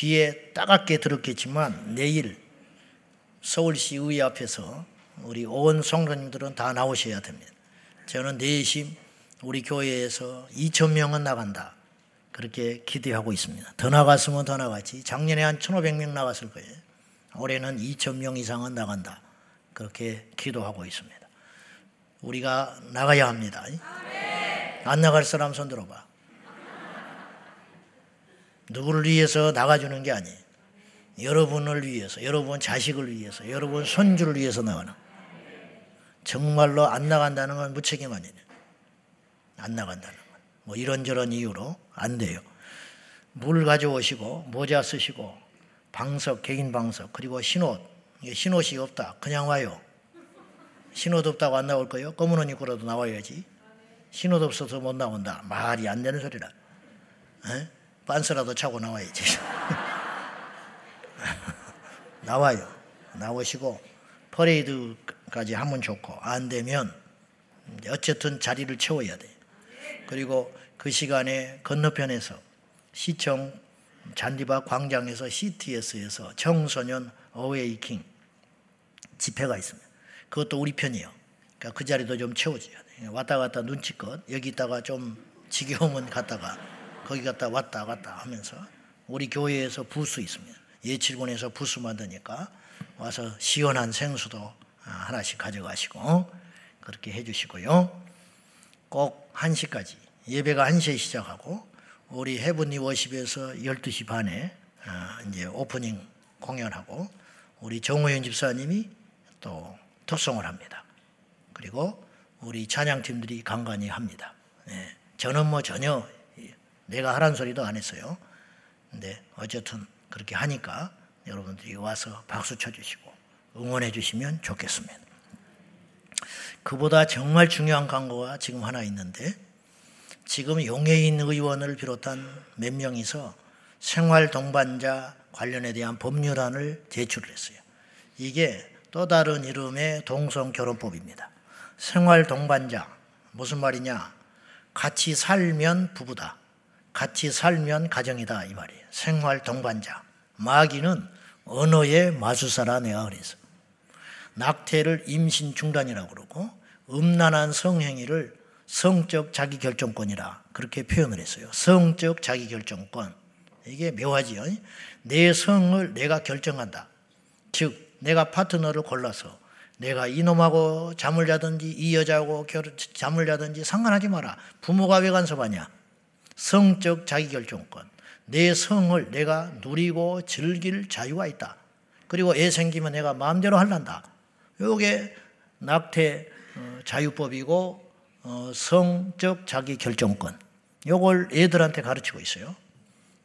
귀에 따갑게 들었겠지만 내일 서울시 의회 앞에서 우리 온 성도님들은 다 나오셔야 됩니다. 저는 내심 우리 교회에서 2천 명은 나간다. 그렇게 기대하고 있습니다. 더 나갔으면 더 나갔지. 작년에 한 1,500명 나갔을 거예요. 올해는 2천 명 이상은 나간다. 그렇게 기도하고 있습니다. 우리가 나가야 합니다. 안 나갈 사람 손 들어봐. 누구를 위해서 나가주는 게 아니에요. 여러분을 위해서, 여러분 자식을 위해서, 여러분 손주를 위해서 나가는. 정말로 안 나간다는 건 무책임 아니에요. 안 나간다는 건. 뭐 이런저런 이유로 안 돼요. 물 가져오시고, 모자 쓰시고, 방석, 개인 방석, 그리고 신옷. 신옷이 없다. 그냥 와요. 신옷 없다고 안 나올 거예요? 검은 옷 입고라도 나와야지. 신옷 없어서 못 나온다. 말이 안 되는 소리라. 에? 빤스라도 차고 나와야지. 나와요. 나오시고 퍼레이드까지 하면 좋고 안 되면 어쨌든 자리를 채워야 돼. 그리고 그 시간에 건너편에서 시청 잔디밭 광장에서 CTS에서 청소년 어웨이킹 집회가 있습니다. 그것도 우리 편이에요. 그러니까 그 자리도 좀 채워줘야 돼. 왔다 갔다 눈치껏 여기 있다가 좀 지겨우면 갔다가 거기 갔다 왔다 갔다 하면서 우리 교회에서 부스 있습니다. 예칠군에서 부스 만드니까 와서 시원한 생수도 하나씩 가져가시고 그렇게 해주시고요. 꼭 1시까지 예배가 1시에 시작하고 우리 해븐리 워십에서 12시 반에 이제 오프닝 공연하고 우리 정호연 집사님이 또 독송을 합니다. 그리고 우리 찬양팀들이 간간히 합니다. 네. 저는 뭐 전혀 내가 하란 소리도 안 했어요. 근데 어쨌든 그렇게 하니까 여러분들이 와서 박수 쳐주시고 응원해 주시면 좋겠습니다. 그보다 정말 중요한 광고가 지금 하나 있는데 지금 용해인 의원을 비롯한 몇 명이서 생활 동반자 관련에 대한 법률안을 제출을 했어요. 이게 또 다른 이름의 동성 결혼법입니다. 생활 동반자 무슨 말이냐? 같이 살면 부부다. 같이 살면 가정이다 이 말이에요. 생활 동반자. 마귀는 언어의 마수사라 내가 그래서 낙태를 임신 중단이라고 그러고 음란한 성행위를 성적 자기 결정권이라 그렇게 표현을 했어요. 성적 자기 결정권. 이게 묘하지요. 내 성을 내가 결정한다. 즉 내가 파트너를 골라서 내가 이놈하고 잠을 자든지 이 여자하고 잠을 자든지 상관하지 마라. 부모가 왜 간섭하냐? 성적 자기결정권. 내 성을 내가 누리고 즐길 자유가 있다. 그리고 애 생기면 내가 마음대로 할란다. 요게 낙태 어, 자유법이고 어, 성적 자기결정권. 요걸 애들한테 가르치고 있어요.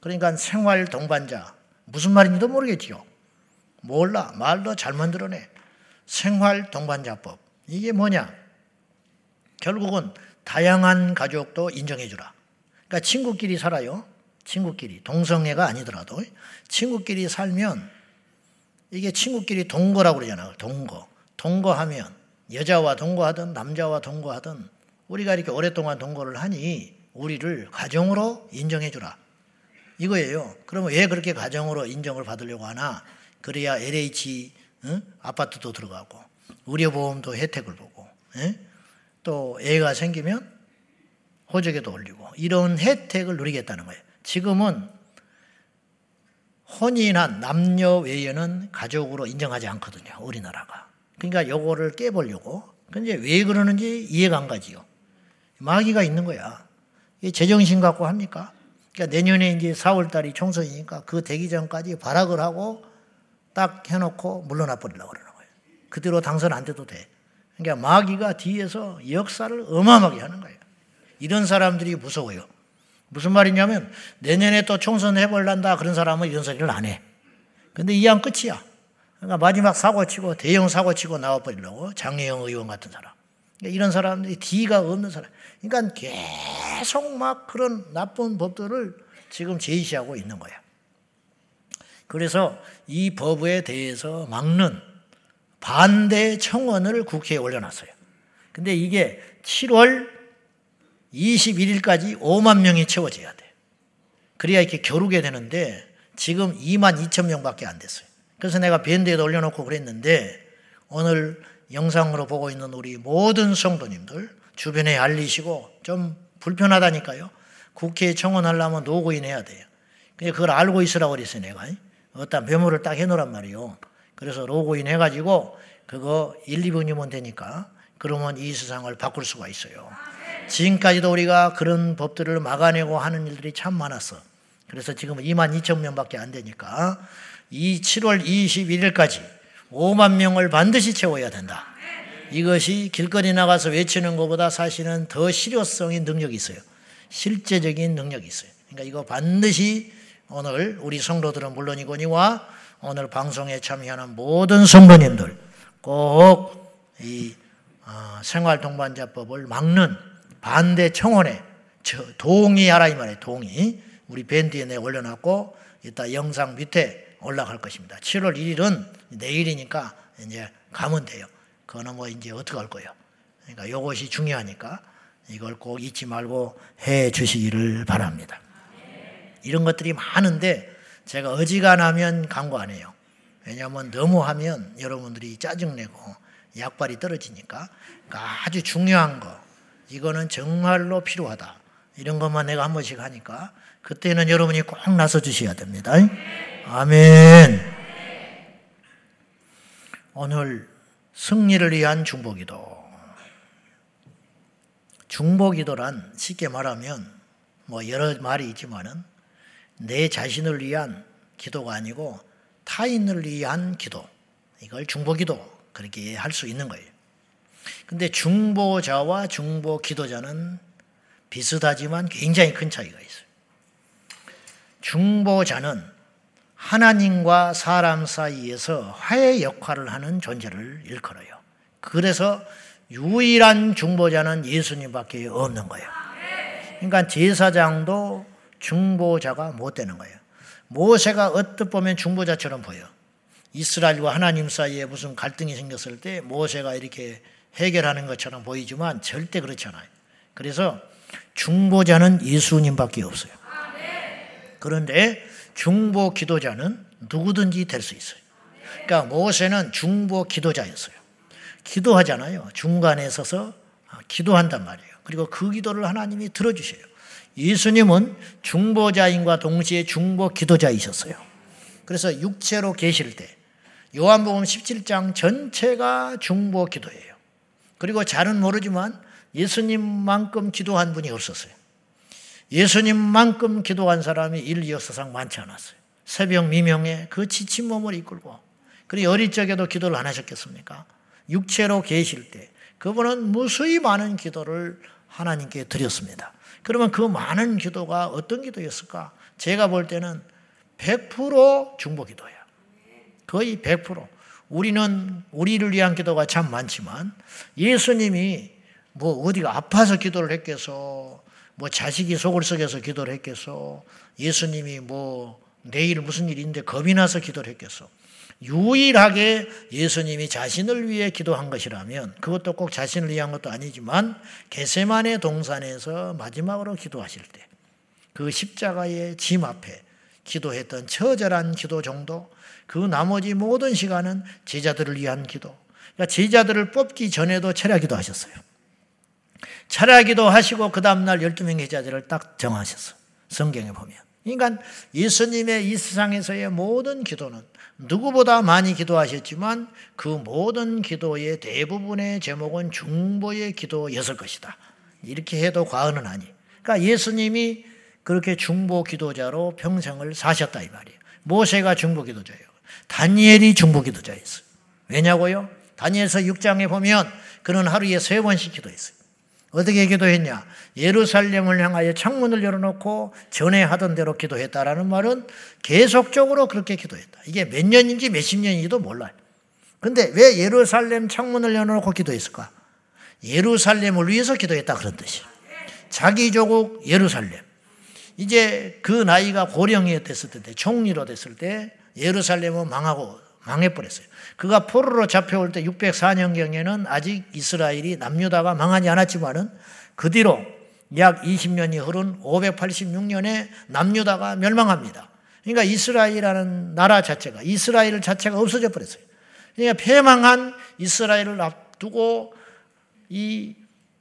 그러니까 생활 동반자 무슨 말인지도 모르겠지요. 몰라. 말도 잘 만들어내. 생활 동반자법. 이게 뭐냐? 결국은 다양한 가족도 인정해주라. 그러니까 친구끼리 살아요. 친구끼리. 동성애가 아니더라도. 친구끼리 살면 이게 친구끼리 동거라고 그러잖아요. 동거. 동거하면 여자와 동거하든 남자와 동거하든 우리가 이렇게 오랫동안 동거를 하니 우리를 가정으로 인정해 주라. 이거예요. 그러면 왜 그렇게 가정으로 인정을 받으려고 하나? 그래야 LH 응? 아파트도 들어가고 의료보험도 혜택을 보고 응? 또 애가 생기면 호적에도 올리고 이런 혜택을 누리겠다는 거예요. 지금은 혼인한 남녀 외에는 가족으로 인정하지 않거든요. 우리나라가. 그러니까 요거를 깨보려고. 근데 왜 그러는지 이해가 안 가지요. 마귀가 있는 거야. 제정신 갖고 합니까? 그러니까 내년에 이제 4월 달이 총선이니까 그 되기 전까지 발악을 하고 딱 해놓고 물러나 버리려고 그러는 거예요. 그대로 당선 안 돼도 돼. 그러니까 마귀가 뒤에서 역사를 어마어마하게 하는 거예요. 이런 사람들이 무서워요. 무슨 말이냐면 내년에 또 총선 해볼란다 그런 사람은 이런 소리를 안 해. 근데 이 양 끝이야. 그러니까 마지막 사고치고 대형 사고치고 나와버리려고 장혜영 의원 같은 사람. 그러니까 이런 사람들이 뒤가 없는 사람. 그러니까 계속 막 그런 나쁜 법들을 지금 제시하고 있는 거야. 그래서 이 법에 대해서 막는 반대 청원을 국회에 올려놨어요. 근데 이게 7월 21일까지 5만 명이 채워져야 돼. 그래야 이렇게 겨루게 되는데 지금 2만 2천 명밖에 안 됐어요. 그래서 내가 밴드에도 올려놓고 그랬는데 오늘 영상으로 보고 있는 우리 모든 성도님들 주변에 알리시고 좀 불편하다니까요. 국회에 청원하려면 노고인 해야 돼요. 그걸 알고 있으라고 그랬어요, 내가. 어떤 메모를 딱 해놓으란 말이요. 그래서 로그인 해가지고 그거 1, 2분이면 되니까 그러면 이 세상을 바꿀 수가 있어요. 지금까지도 우리가 그런 법들을 막아내고 하는 일들이 참 많았어. 그래서 지금 2만 2천 명밖에 안 되니까 이 7월 21일까지 5만 명을 반드시 채워야 된다. 이것이 길거리 나가서 외치는 것보다 사실은 더 실효성인 능력이 있어요. 실제적인 능력이 있어요. 그러니까 이거 반드시 오늘 우리 성도들은 물론이거니와 오늘 방송에 참여하는 모든 성도님들 꼭이 어, 생활 동반자법을 막는 반대 청원에 동의하라 이 말이에요. 동의. 우리 밴드에 내 올려놨고 이따 영상 밑에 올라갈 것입니다. 7월 1일은 내일이니까 이제 가면 돼요. 그거는 뭐 이제 어떻게 할 거예요. 그러니까 이것이 중요하니까 이걸 꼭 잊지 말고 해 주시기를 바랍니다. 이런 것들이 많은데 제가 어지간하면 강구 안 해요. 왜냐하면 너무 하면 여러분들이 짜증내고 약발이 떨어지니까 그러니까 아주 중요한 거 이거는 정말로 필요하다. 이런 것만 내가 한 번씩 하니까 그때는 여러분이 꼭 나서 주셔야 됩니다. 아멘. 오늘 승리를 위한 중보기도. 중보기도란 쉽게 말하면 뭐 여러 말이 있지만은 내 자신을 위한 기도가 아니고 타인을 위한 기도. 이걸 중보기도 그렇게 할 수 있는 거예요. 근데 중보자와 중보 기도자는 비슷하지만 굉장히 큰 차이가 있어요. 중보자는 하나님과 사람 사이에서 화해 역할을 하는 존재를 일컬어요. 그래서 유일한 중보자는 예수님밖에 없는 거예요. 그러니까 제사장도 중보자가 못 되는 거예요. 모세가 어떻 보면 중보자처럼 보여. 이스라엘과 하나님 사이에 무슨 갈등이 생겼을 때 모세가 이렇게 해결하는 것처럼 보이지만 절대 그렇지 않아요. 그래서 중보자는 예수님밖에 없어요. 그런데 중보 기도자는 누구든지 될 수 있어요. 그러니까 모세는 중보 기도자였어요. 기도하잖아요. 중간에 서서 기도한단 말이에요. 그리고 그 기도를 하나님이 들어주셔요. 예수님은 중보자인과 동시에 중보 기도자이셨어요. 그래서 육체로 계실 때 요한복음 17장 전체가 중보 기도예요. 그리고 잘은 모르지만 예수님만큼 기도한 분이 없었어요. 예수님만큼 기도한 사람이 인류 역사상 많지 않았어요. 새벽 미명에 그 지친 몸을 이끌고 그리고 어릴 적에도 기도를 안 하셨겠습니까? 육체로 계실 때 그분은 무수히 많은 기도를 하나님께 드렸습니다. 그러면 그 많은 기도가 어떤 기도였을까? 제가 볼 때는 100% 중보 기도예요. 거의 100%. 우리는 우리를 위한 기도가 참 많지만 예수님이 뭐 어디가 아파서 기도를 했겠어. 뭐 자식이 속을 썩여서 기도를 했겠어. 예수님이 뭐 내일 무슨 일인데 겁이 나서 기도를 했겠어. 유일하게 예수님이 자신을 위해 기도한 것이라면 그것도 꼭 자신을 위한 것도 아니지만 게세만의 동산에서 마지막으로 기도하실 때 그 십자가의 짐 앞에 기도했던 처절한 기도 정도 그 나머지 모든 시간은 제자들을 위한 기도. 그러니까 제자들을 뽑기 전에도 철야 기도 하셨어요. 철야 기도 하시고 그 다음날 12명의 제자들을 딱 정하셨어. 성경에 보면. 그러니까 예수님의 이 세상에서의 모든 기도는 누구보다 많이 기도하셨지만 그 모든 기도의 대부분의 제목은 중보의 기도였을 것이다. 이렇게 해도 과언은 아니. 그러니까 예수님이 그렇게 중보 기도자로 평생을 사셨다 이 말이에요. 모세가 중보 기도자예요. 다니엘이 중보 기도자였어요. 왜냐고요? 다니엘서 6장에 보면 그는 하루에 세 번씩 기도했어요. 어떻게 기도했냐? 예루살렘을 향하여 창문을 열어놓고 전에 하던 대로 기도했다라는 말은 계속적으로 그렇게 기도했다. 이게 몇 년인지 몇십 년인지도 몰라요. 근데 왜 예루살렘 창문을 열어놓고 기도했을까? 예루살렘을 위해서 기도했다 그런 뜻이. 자기 조국 예루살렘. 이제 그 나이가 고령이 됐을 때, 총리로 됐을 때 예루살렘은 망하고 망해버렸어요. 그가 포로로 잡혀올 때 604년경에는 아직 이스라엘이 남유다가 망하지 않았지만은 그 뒤로 약 20년이 흐른 586년에 남유다가 멸망합니다. 그러니까 이스라엘이라는 나라 자체가 이스라엘 자체가 없어져 버렸어요. 그러니까 패망한 이스라엘을 앞두고 이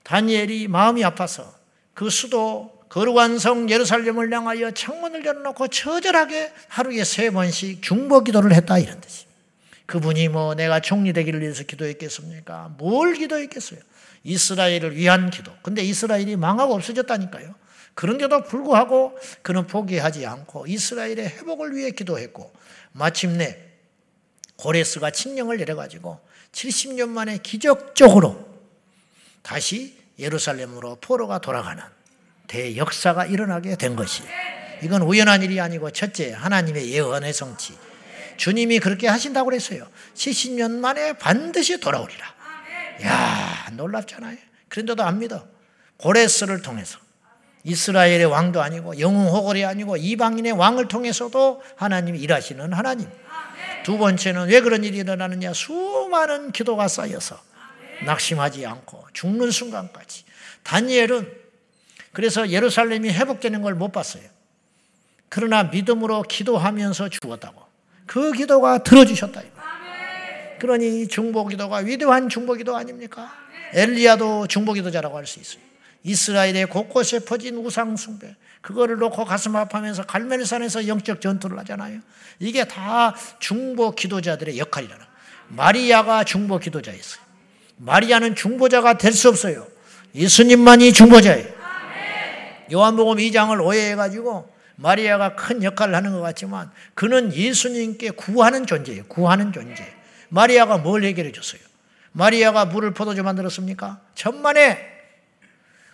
다니엘이 마음이 아파서 그 수도 거룩한 성 예루살렘을 향하여 창문을 열어놓고 처절하게 하루에 세 번씩 중보 기도를 했다 이런 뜻이. 그분이 뭐 내가 총리 되기를 위해서 기도했겠습니까? 뭘 기도했겠어요? 이스라엘을 위한 기도. 근데 이스라엘이 망하고 없어졌다니까요. 그런데도 불구하고 그는 포기하지 않고 이스라엘의 회복을 위해 기도했고 마침내 고레스가 칙령을 내려가지고 70년 만에 기적적으로 다시 예루살렘으로 포로가 돌아가는 대역사가 일어나게 된 것이 이건 우연한 일이 아니고 첫째 하나님의 예언의 성취. 주님이 그렇게 하신다고 그랬어요. 70년 만에 반드시 돌아오리라. 야 놀랍잖아요. 그런데도 안 믿어. 고레스를 통해서. 이스라엘의 왕도 아니고 영웅 호걸이 아니고 이방인의 왕을 통해서도 하나님이 일하시는 하나님. 두 번째는 왜 그런 일이 일어나느냐? 수많은 기도가 쌓여서 낙심하지 않고 죽는 순간까지. 다니엘은 그래서 예루살렘이 회복되는 걸 못 봤어요. 그러나 믿음으로 기도하면서 죽었다고. 그 기도가 들어주셨다. 그러니 중보 기도가 위대한 중보 기도 아닙니까? 엘리야도 중보 기도자라고 할 수 있어요. 이스라엘의 곳곳에 퍼진 우상 숭배. 그거를 놓고 가슴 아파하면서 갈멜산에서 영적 전투를 하잖아요. 이게 다 중보 기도자들의 역할이잖아. 마리아가 중보 기도자였어요. 마리아는 중보자가 될 수 없어요. 예수님만이 중보자예요. 요한복음 2장을 오해해가지고 마리아가 큰 역할을 하는 것 같지만 그는 예수님께 구하는 존재예요. 구하는 존재. 마리아가 뭘 해결해 줬어요? 마리아가 물을 포도주 만들었습니까? 천만에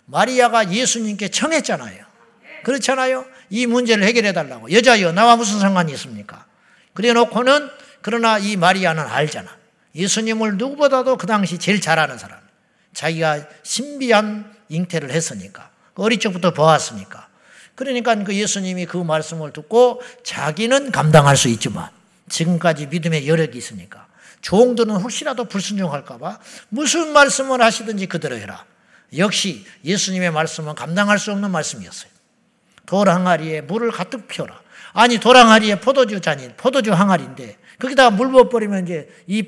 마리아가 예수님께 청했잖아요. 그렇잖아요. 이 문제를 해결해 달라고. 여자여 나와 무슨 상관이 있습니까? 그래 놓고는 그러나 이 마리아는 알잖아. 예수님을 누구보다도 그 당시 제일 잘 아는 사람. 자기가 신비한 잉태를 했으니까. 어릴 적부터 보았으니까. 그러니까 그 예수님이 그 말씀을 듣고 자기는 감당할 수 있지만 지금까지 믿음의 여력이 있으니까 종들은 혹시라도 불순종할까봐 무슨 말씀을 하시든지 그대로 해라. 역시 예수님의 말씀은 감당할 수 없는 말씀이었어요. 돌 항아리에 물을 가득 피워라. 아니 돌 항아리에 포도주 잔인 포도주 항아리인데 거기다가 물 부어버리면 이제 이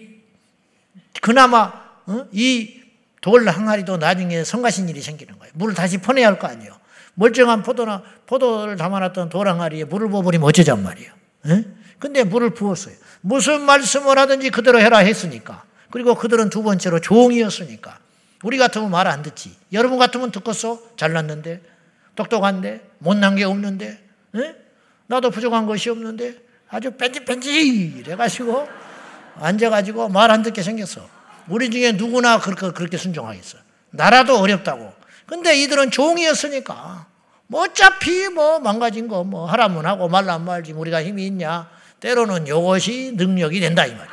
그나마 어? 이 돌 항아리도 나중에 성가신 일이 생기는 거예요. 물을 다시 퍼내야 할 거 아니에요. 멀쩡한 포도나 포도를 담아놨던 돌 항아리에 물을 부어버리면 어쩌잔 말이에요. 에? 근데 물을 부었어요. 무슨 말씀을 하든지 그대로 해라 했으니까. 그리고 그들은 두 번째로 종이었으니까. 우리 같으면 말 안 듣지. 여러분 같으면 듣겠어? 잘났는데, 똑똑한데, 못난 게 없는데, 에? 나도 부족한 것이 없는데, 아주 뺀질뺀질 해가지고, 앉아가지고 말 안 듣게 생겼어. 우리 중에 누구나 그렇게, 그렇게 순종하겠어. 나라도 어렵다고. 근데 이들은 종이었으니까, 뭐 어차피 뭐 망가진 거 뭐 하라면 하고 말라면 말지 우리가 힘이 있냐. 때로는 이것이 능력이 된다, 이 말이야.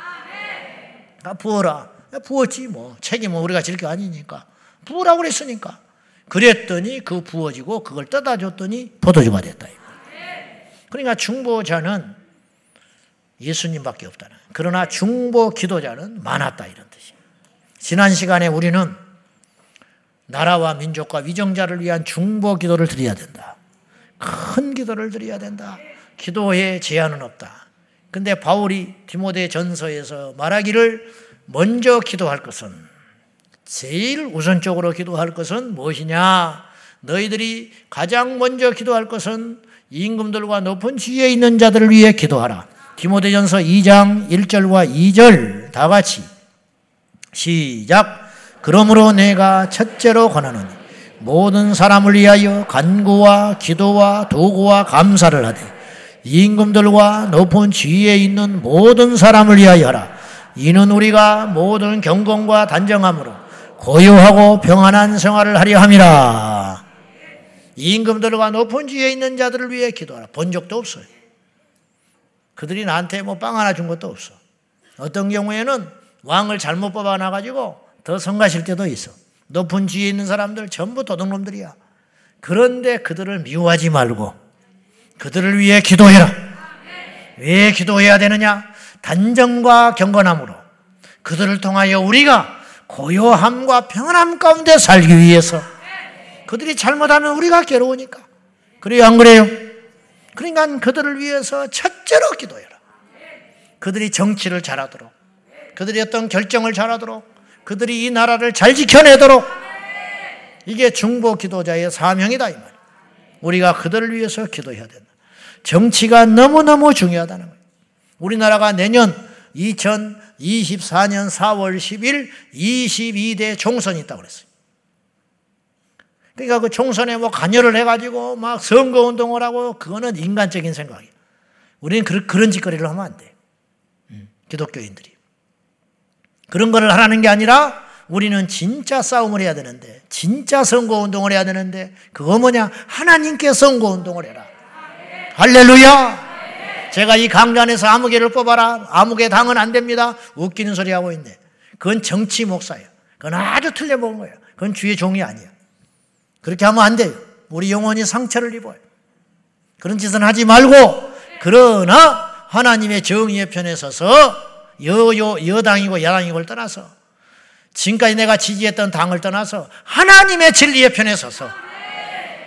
아, 부어라. 부었지 뭐. 책임은 우리가 질 게 아니니까. 부으라고 그랬으니까. 그랬더니 그 부어지고 그걸 떠다 줬더니 포도주가 됐다. 그러니까 중보자는 예수님밖에 없다는. 그러나 중보 기도자는 많았다 이런. 지난 시간에 우리는 나라와 민족과 위정자를 위한 중보 기도를 드려야 된다. 큰 기도를 드려야 된다. 기도에 제한은 없다. 근데 바울이 디모데 전서에서 말하기를 먼저 기도할 것은 제일 우선적으로 기도할 것은 무엇이냐? 너희들이 가장 먼저 기도할 것은 임금들과 높은 지위에 있는 자들을 위해 기도하라. 디모데전서 2장 1절과 2절 다 같이 시작. 그러므로 내가 첫째로 권하노니 모든 사람을 위하여 간구와 기도와 도구와 감사를 하되 임금들과 높은 지위에 있는 모든 사람을 위하여 하라. 이는 우리가 모든 경건과 단정함으로 고요하고 평안한 생활을 하려 함이라. 임금들과 높은 지위에 있는 자들을 위해 기도하라. 본 적도 없어요. 그들이 나한테 뭐 빵 하나 준 것도 없어. 어떤 경우에는 왕을 잘못 뽑아놔가지고 더 성가실 때도 있어. 높은 지위에 있는 사람들 전부 도둑놈들이야. 그런데 그들을 미워하지 말고 그들을 위해 기도해라. 왜 기도해야 되느냐? 단정과 경건함으로 그들을 통하여 우리가 고요함과 평안함 가운데 살기 위해서 그들이 잘못하면 우리가 괴로우니까. 그래요, 안 그래요? 그러니까 그들을 위해서 첫째로 기도해라. 그들이 정치를 잘하도록, 그들이 어떤 결정을 잘하도록, 그들이 이 나라를 잘 지켜내도록 이게 중보 기도자의 사명이다 이 말. 우리가 그들을 위해서 기도해야 된다. 정치가 너무너무 중요하다는 거예요. 우리나라가 내년 2024년 4월 10일 22대 총선이 있다고 그랬어요. 그러니까 그 총선에 뭐 관여를 해가지고 막 선거 운동을 하고 그거는 인간적인 생각이에요. 우리는 그런, 그런 짓거리를 하면 안 돼. 음, 기독교인들이. 그런 거를 하라는 게 아니라 우리는 진짜 싸움을 해야 되는데, 진짜 선거 운동을 해야 되는데, 그거 뭐냐? 하나님께 선거 운동을 해라. 할렐루야! 제가 이 강단에서 아무개를 뽑아라. 아무개 당은 안 됩니다. 웃기는 소리 하고 있네. 그건 정치 목사예요. 그건 아주 틀려본 거예요. 그건 주의 종이 아니에요. 그렇게 하면 안 돼요. 우리 영혼이 상처를 입어요. 그런 짓은 하지 말고, 그러나 하나님의 정의의 편에 서서 여요, 여당이고 야당이고를 떠나서 지금까지 내가 지지했던 당을 떠나서 하나님의 진리의 편에 서서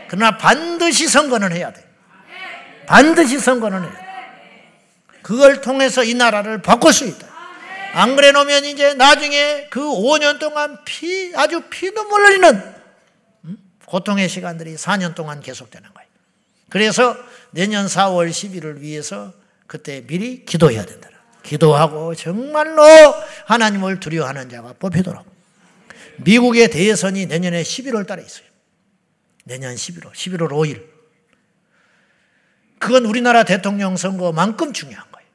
그러나 반드시 선거는 해야 돼. 반드시 선거는 해야 돼. 그걸 통해서 이 나라를 바꿀 수 있다. 안 그래 놓으면 이제 나중에 그 5년 동안 피, 아주 피눈물 흘리는 음? 고통의 시간들이 4년 동안 계속되는 거예요. 그래서 내년 4월 10일을 위해서 그때 미리 기도해야 된다. 기도하고 정말로 하나님을 두려워하는 자가 뽑히도록. 미국의 대선이 내년에 11월 달에 있어요. 내년 11월, 11월 5일. 그건 우리나라 대통령 선거만큼 중요한 거예요.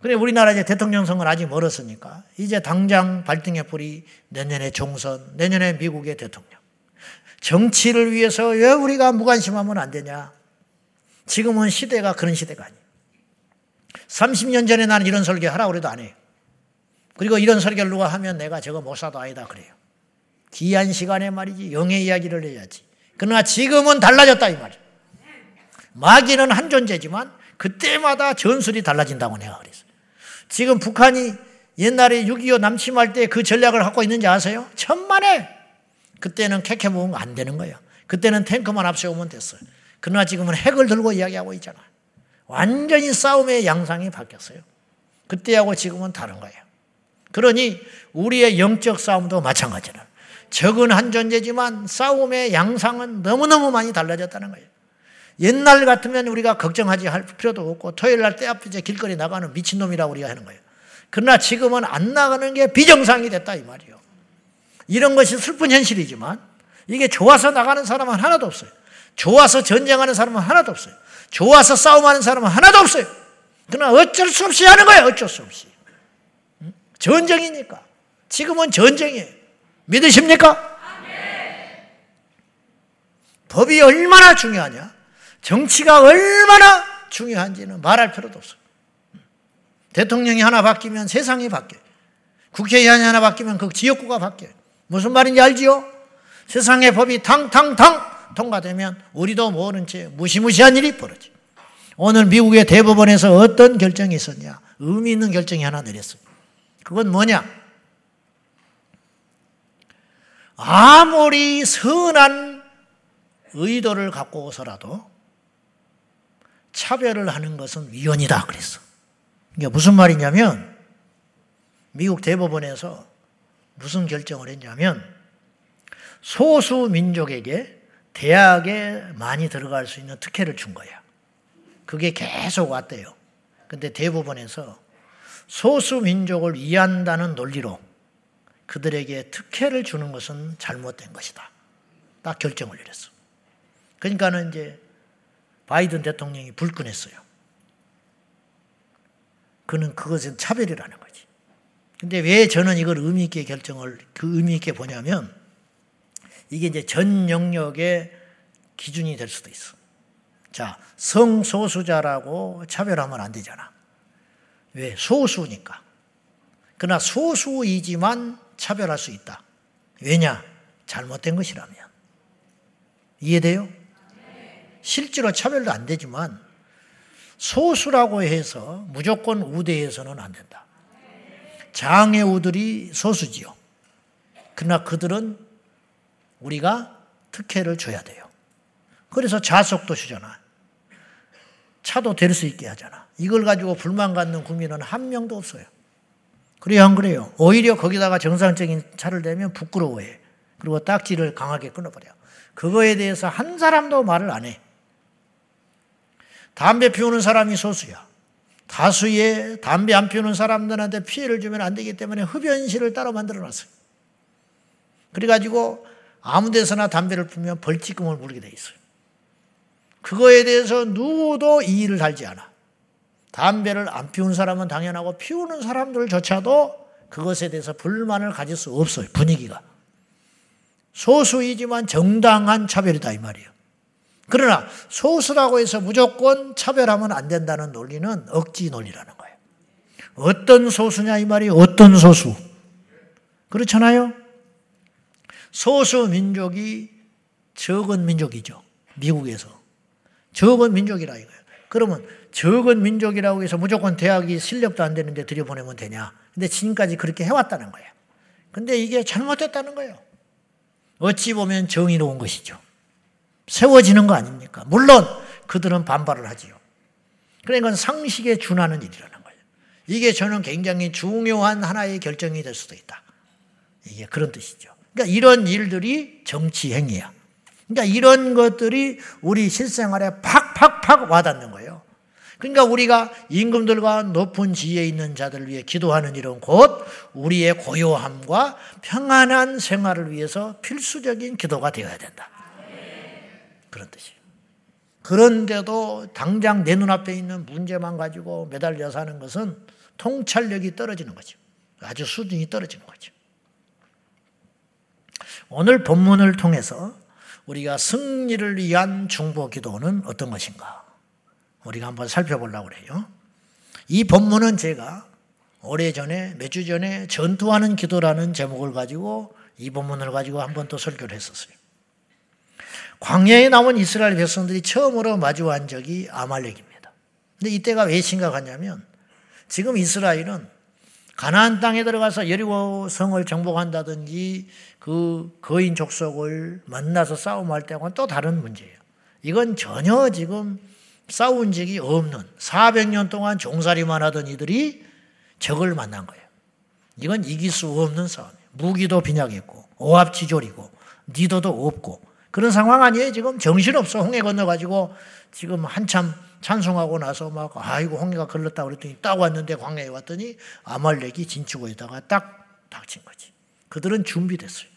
그래, 우리나라 이제 대통령 선거는 아직 멀었으니까, 이제 당장 발등에 불이 내년에 종선, 내년에 미국의 대통령. 정치를 위해서 왜 우리가 무관심하면 안 되냐? 지금은 시대가 그런 시대가 아니에요. 30년 전에 나는 이런 설교 하라고 그래도 안 해요. 그리고 이런 설교를 누가 하면 내가 저거 모사도 아니다 그래요. 귀한 시간에 말이지 영의 이야기를 해야지. 그러나 지금은 달라졌다 이 말이에요. 마귀는 한 존재지만 그때마다 전술이 달라진다고 내가 그랬어요. 지금 북한이 옛날에 6.25 남침할 때 그 전략을 갖고 있는지 아세요? 천만에! 그때는 캐캐 모으면 안 되는 거예요. 그때는 탱크만 앞세우면 됐어요. 그러나 지금은 핵을 들고 이야기하고 있잖아. 완전히 싸움의 양상이 바뀌었어요. 그때하고 지금은 다른 거예요. 그러니 우리의 영적 싸움도 마찬가지라. 적은 한 존재지만 싸움의 양상은 너무너무 많이 달라졌다는 거예요. 옛날 같으면 우리가 걱정하지 할 필요도 없고 토요일 날 때 앞에 길거리 나가는 미친놈이라고 우리가 하는 거예요. 그러나 지금은 안 나가는 게 비정상이 됐다 이 말이요. 이런 것이 슬픈 현실이지만 이게 좋아서 나가는 사람은 하나도 없어요. 좋아서 전쟁하는 사람은 하나도 없어요. 좋아서 싸움하는 사람은 하나도 없어요. 그러나 어쩔 수 없이 하는 거예요. 어쩔 수 없이. 전쟁이니까. 지금은 전쟁이에요. 믿으십니까? 법이 얼마나 중요하냐? 정치가 얼마나 중요한지는 말할 필요도 없어요. 대통령이 하나 바뀌면 세상이 바뀌어요. 국회의원이 하나 바뀌면 그 지역구가 바뀌어요. 무슨 말인지 알지요? 세상의 법이 탕탕탕 통과되면 우리도 모른 채 무시무시한 일이 벌어져. 오늘 미국의 대법원에서 어떤 결정이 있었냐? 의미 있는 결정이 하나 내렸어요. 그건 뭐냐? 아무리 선한 의도를 갖고서라도 차별을 하는 것은 위헌이다 그랬어. 이게 무슨 말이냐면 미국 대법원에서 무슨 결정을 했냐면 소수 민족에게 대학에 많이 들어갈 수 있는 특혜를 준 거야. 그게 계속 왔대요. 근데 대부분에서 소수 민족을 이해한다는 논리로 그들에게 특혜를 주는 것은 잘못된 것이다. 딱 결정을 내렸어. 그러니까는 이제 바이든 대통령이 불끈했어요. 그는 그것은 차별이라는 거지. 근데 왜 저는 이걸 의미 있게 결정을 그 의미 있게 보냐면 이게 이제 전 영역의 기준이 될 수도 있어. 자, 성소수자라고 차별하면 안 되잖아. 왜? 소수니까. 그러나 소수이지만 차별할 수 있다. 왜냐? 잘못된 것이라면. 이해돼요? 실제로 차별도 안 되지만 소수라고 해서 무조건 우대해서는 안 된다. 장애우들이 소수지요. 그러나 그들은 우리가 특혜를 줘야 돼요. 그래서 자석도 주잖아. 차도 될 수 있게 하잖아. 이걸 가지고 불만 갖는 국민은 한 명도 없어요. 그래요, 안 그래요? 오히려 거기다가 정상적인 차를 대면 부끄러워해. 그리고 딱지를 강하게 끊어버려. 그거에 대해서 한 사람도 말을 안 해. 담배 피우는 사람이 소수야. 다수의 담배 안 피우는 사람들한테 피해를 주면 안 되기 때문에 흡연실을 따로 만들어 놨어요. 그래가지고 아무 데서나 담배를 피우면 벌칙금을 물게 돼 있어요. 그거에 대해서 누구도 이의를 달지 않아. 담배를 안 피우는 사람은 당연하고 피우는 사람들조차도 그것에 대해서 불만을 가질 수 없어요. 분위기가. 소수이지만 정당한 차별이다 이 말이에요. 그러나 소수라고 해서 무조건 차별하면 안 된다는 논리는 억지 논리라는 거예요. 어떤 소수냐 이 말이 어떤 소수? 그렇잖아요. 소수 민족이 적은 민족이죠. 미국에서 적은 민족이라 이거예요. 그러면 적은 민족이라고 해서 무조건 대학이 실력도 안 되는데 들여보내면 되냐? 근데 지금까지 그렇게 해왔다는 거예요. 근데 이게 잘못됐다는 거예요. 어찌 보면 정의로운 것이죠. 세워지는 거 아닙니까? 물론 그들은 반발을 하지요. 그러니까 상식에 준하는 일이라는 거예요. 이게 저는 굉장히 중요한 하나의 결정이 될 수도 있다. 이게 그런 뜻이죠. 그러니까 이런 일들이 정치 행위야. 그러니까 이런 것들이 우리 실생활에 팍팍팍 와닿는 거예요. 그러니까 우리가 임금들과 높은 지위에 있는 자들을 위해 기도하는 일은 곧 우리의 고요함과 평안한 생활을 위해서 필수적인 기도가 되어야 된다. 그런 뜻이에요. 그런데도 당장 내 눈앞에 있는 문제만 가지고 매달려 사는 것은 통찰력이 떨어지는 거죠. 아주 수준이 떨어지는 거죠. 오늘 본문을 통해서 우리가 승리를 위한 중보 기도는 어떤 것인가? 우리가 한번 살펴보려고 그래요. 이 본문은 제가 오래전에 몇 주 전에 전투하는 기도라는 제목을 가지고 이 본문을 가지고 한번 또 설교를 했었어요. 광야에 나온 이스라엘 백성들이 처음으로 마주한 적이 아말렉입니다. 근데 이때가 왜 심각하냐면 지금 이스라엘은 가나안 땅에 들어가서 여리고 성을 정복한다든지 그 거인 족속을 만나서 싸움할 때와는 또 다른 문제예요. 이건 전혀 지금 싸운 적이 없는 400년 동안 종살이만 하던 이들이 적을 만난 거예요. 이건 이길 수 없는 싸움이에요. 무기도 빈약했고 오합지졸이고 니도도 없고 그런 상황 아니에요. 지금 정신없어. 홍해 건너가지고 지금 한참 찬송하고 나서 막 아이고 홍해가 걸렸다 그랬더니 딱 왔는데 광야에 왔더니 아말렉이 진치고에다가 딱 닥친 거지. 그들은 준비됐어요.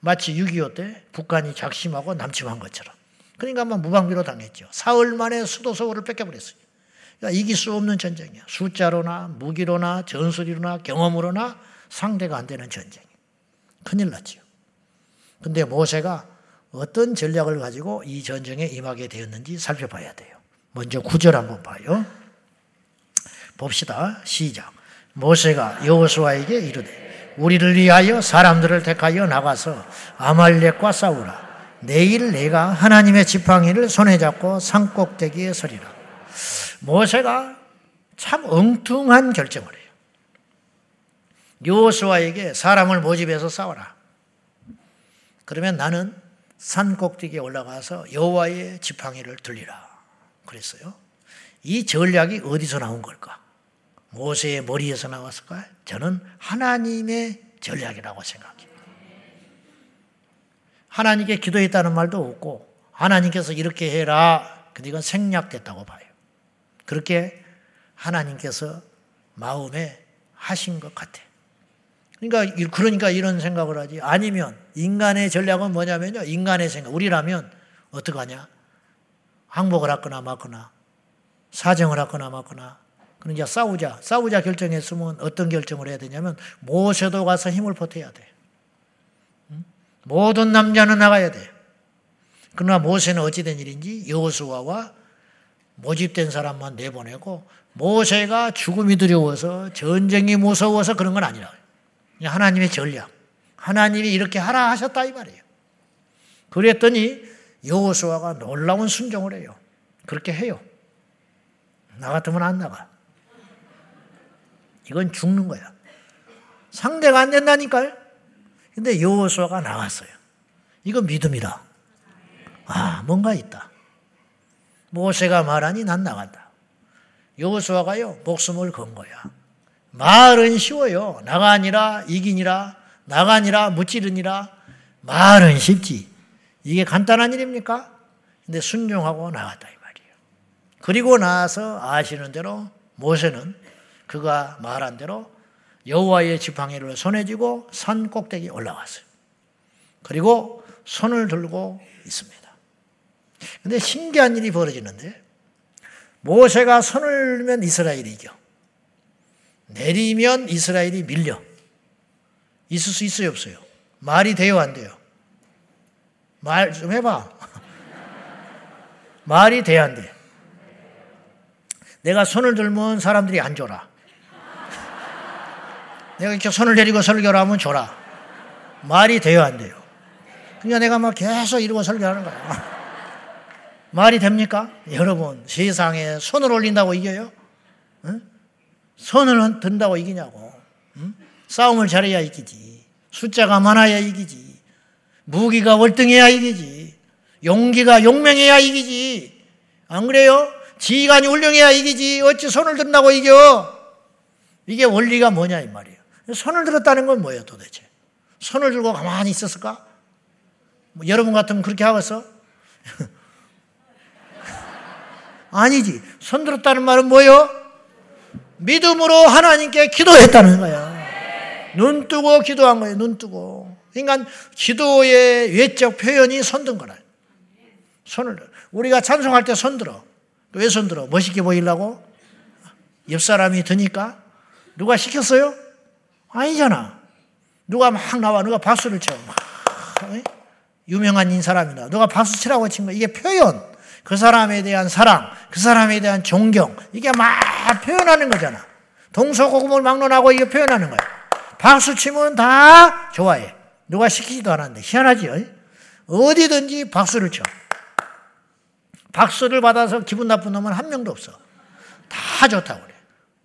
마치 6.25 때 북한이 작심하고 남침한 것처럼. 그러니까 아마 무방비로 당했죠. 사흘 만에 수도 서울을 뺏겨버렸어요. 그러니까 이길 수 없는 전쟁이야. 숫자로나 무기로나 전술이로나 경험으로나 상대가 안 되는 전쟁. 큰일 났지요. 근데 모세가 어떤 전략을 가지고 이 전쟁에 임하게 되었는지 살펴봐야 돼요. 먼저 구절 한번 봐요. 봅시다. 시작. 모세가 여호수아에게 이르되 우리를 위하여 사람들을 택하여 나가서 아말렉과 싸우라. 내일 내가 하나님의 지팡이를 손에 잡고 산 꼭대기에 서리라. 모세가 참 엉뚱한 결정을 해요. 여호수아에게 사람을 모집해서 싸워라. 그러면 나는 산 꼭대기에 올라가서 여호와의 지팡이를 들리라. 그랬어요. 이 전략이 어디서 나온 걸까? 모세의 머리에서 나왔을까? 저는 하나님의 전략이라고 생각해요. 하나님께 기도했다는 말도 없고 하나님께서 이렇게 해라. 근데 이건 생략됐다고 봐요. 그렇게 하나님께서 마음에 하신 것 같아. 그러니까 그러니까 이런 생각을 하지. 아니면 인간의 전략은 뭐냐면요. 인간의 생각. 우리라면 어떡하냐? 항복을 하거나 말거나 사정을 하거나 말거나 그러니까 싸우자. 싸우자 결정했으면 어떤 결정을 해야 되냐면 모세도 가서 힘을 보태야 돼. 모든 남자는 나가야 돼. 그러나 모세는 어찌된 일인지 여호수아와 모집된 사람만 내보내고 모세가 죽음이 두려워서 전쟁이 무서워서 그런 건 아니라 하나님의 전략. 하나님이 이렇게 하라 하셨다 이 말이에요. 그랬더니 여호수아가 놀라운 순종을 해요. 그렇게 해요. 나 같으면 안 나가. 이건 죽는 거야. 상대가 안 된다니까요. 근데 여호수아가 나왔어요. 이거 믿음이다. 아, 뭔가 있다. 모세가 말하니 난 나간다. 여호수아가요 목숨을 건 거야. 말은 쉬워요. 나가 아니라 이기니라 나가 아니라 무찌르니라 말은 쉽지. 이게 간단한 일입니까? 근데 순종하고 나갔다 이 말이에요. 그리고 나서 아시는 대로 모세는 그가 말한 대로 여호와의 지팡이를 손에 쥐고 산 꼭대기 올라갔어요. 그리고 손을 들고 있습니다. 근데 신기한 일이 벌어지는데 모세가 손을 들면 이스라엘이 이겨. 내리면 이스라엘이 밀려. 있을 수 있어요, 없어요? 말이 돼요, 안 돼요? 말 좀 해봐. 말이 돼야 안 돼. 내가 손을 들면 사람들이 안 줘라. 내가 이렇게 손을 내리고 설교를 하면 줘라. 말이 돼요, 안 돼요? 그러니까 내가 막 계속 이러고 설교하는 거야. 말이 됩니까? 여러분, 세상에 손을 올린다고 이겨요? 응? 손을 든다고 이기냐고. 응? 싸움을 잘해야 이기지. 숫자가 많아야 이기지. 무기가 월등해야 이기지. 용기가 용맹해야 이기지. 안 그래요? 지휘관이 훌륭해야 이기지. 어찌 손을 든다고 이겨? 이게 원리가 뭐냐 이 말이에요. 손을 들었다는 건 뭐예요 도대체? 손을 들고 가만히 있었을까? 뭐 여러분 같으면 그렇게 하겠어? 아니지. 손 들었다는 말은 뭐예요? 믿음으로 하나님께 기도했다는 거야. 눈 뜨고 기도한 거예요. 눈 뜨고. 그러니까 기도의 외적 표현이 손든 거라. 손을 우리가 찬송할 때 손 들어. 왜 손 들어? 멋있게 보이려고? 옆 사람이 드니까? 누가 시켰어요? 아니잖아. 누가 막 나와. 누가 박수를 쳐. 막, 유명한 인 사람이다. 누가 박수 치라고 친 거. 이게 표현. 그 사람에 대한 사랑, 그 사람에 대한 존경, 이게 막 표현하는 거잖아. 동서고금을 막론하고 이게 표현하는 거야. 박수 치면 다 좋아해. 누가 시키지도 않았는데. 희한하지요? 어디든지 박수를 쳐. 박수를 받아서 기분 나쁜 놈은 한 명도 없어. 다 좋다고 그래.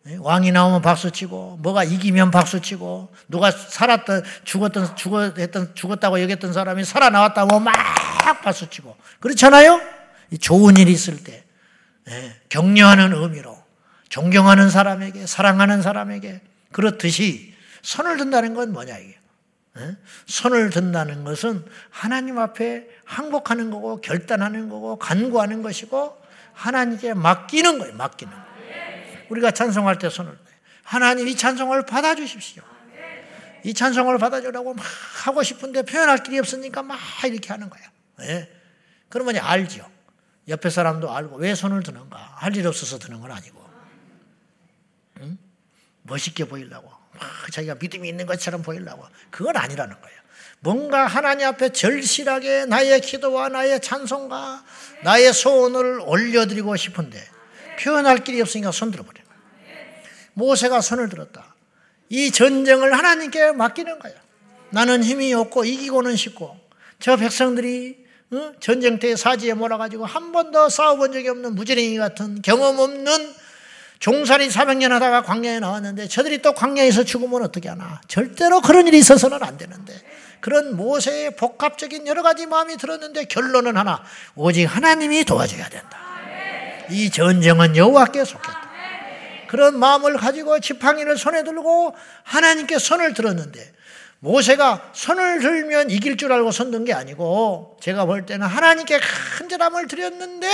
예? 왕이 나오면 박수 치고, 뭐가 이기면 박수 치고, 누가 살았던, 죽었던, 죽었던, 죽었다고 여겼던 사람이 살아나왔다고 막 박수 치고. 그렇잖아요? 좋은 일이 있을 때 예, 격려하는 의미로 존경하는 사람에게 사랑하는 사람에게 그렇듯이 손을 든다는 건 뭐냐 이게 예? 손을 든다는 것은 하나님 앞에 항복하는 거고 결단하는 거고 간구하는 것이고 하나님께 맡기는 거예요. 맡기는 거. 우리가 찬송할 때 손을 하나님 이 찬송을 받아주십시오. 이 찬송을 받아주라고 막 하고 싶은데 표현할 길이 없으니까 막 이렇게 하는 거예요. 예? 그러면 알죠. 옆에 사람도 알고 왜 손을 드는가? 할 일 없어서 드는 건 아니고. 응? 멋있게 보이려고. 막 자기가 믿음이 있는 것처럼 보이려고. 그건 아니라는 거예요. 뭔가 하나님 앞에 절실하게 나의 기도와 나의 찬송과 나의 소원을 올려드리고 싶은데 표현할 길이 없으니까 손 들어버려요. 모세가 손을 들었다. 이 전쟁을 하나님께 맡기는 거야. 나는 힘이 없고 이기고는 싶고 저 백성들이 전쟁터에 사지에 몰아가지고 한 번도 싸워본 적이 없는 무지랭이 같은 경험 없는 종살이 400년 하다가 광야에 나왔는데 저들이 또 광야에서 죽으면 어떻게 하나. 절대로 그런 일이 있어서는 안 되는데. 그런 모세의 복합적인 여러 가지 마음이 들었는데 결론은 하나. 오직 하나님이 도와줘야 된다. 이 전쟁은 여호와께 속했다. 그런 마음을 가지고 지팡이를 손에 들고 하나님께 손을 들었는데 모세가 손을 들면 이길 줄 알고 손든 게 아니고 제가 볼 때는 하나님께 간절함을 드렸는데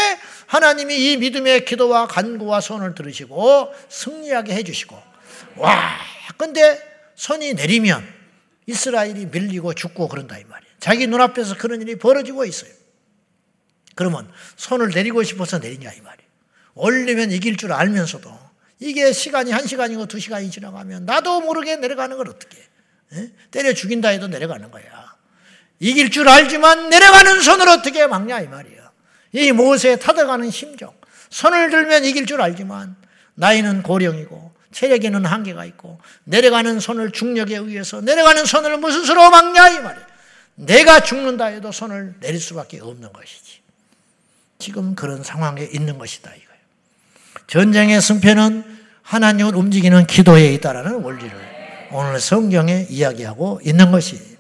하나님이 이 믿음의 기도와 간구와 손을 들으시고 승리하게 해주시고 와 근데 손이 내리면 이스라엘이 밀리고 죽고 그런다 이 말이에요. 자기 눈앞에서 그런 일이 벌어지고 있어요. 그러면 손을 내리고 싶어서 내리냐 이 말이에요. 올리면 이길 줄 알면서도 이게 시간이 한 시간이고 두 시간이 지나가면 나도 모르게 내려가는 걸 어떻게 해. 때려 죽인다 해도 내려가는 거야. 이길 줄 알지만 내려가는 손을 어떻게 막냐 이 말이야. 이 모세에 타들어가는 심정. 손을 들면 이길 줄 알지만 나이는 고령이고 체력에는 한계가 있고 내려가는 손을 중력에 의해서 내려가는 손을 무슨 수로 막냐 이 말이야. 내가 죽는다 해도 손을 내릴 수밖에 없는 것이지. 지금 그런 상황에 있는 것이다 이거예요. 전쟁의 승패는 하나님을 움직이는 기도에 있다라는 원리를 오늘 성경에 이야기하고 있는 것이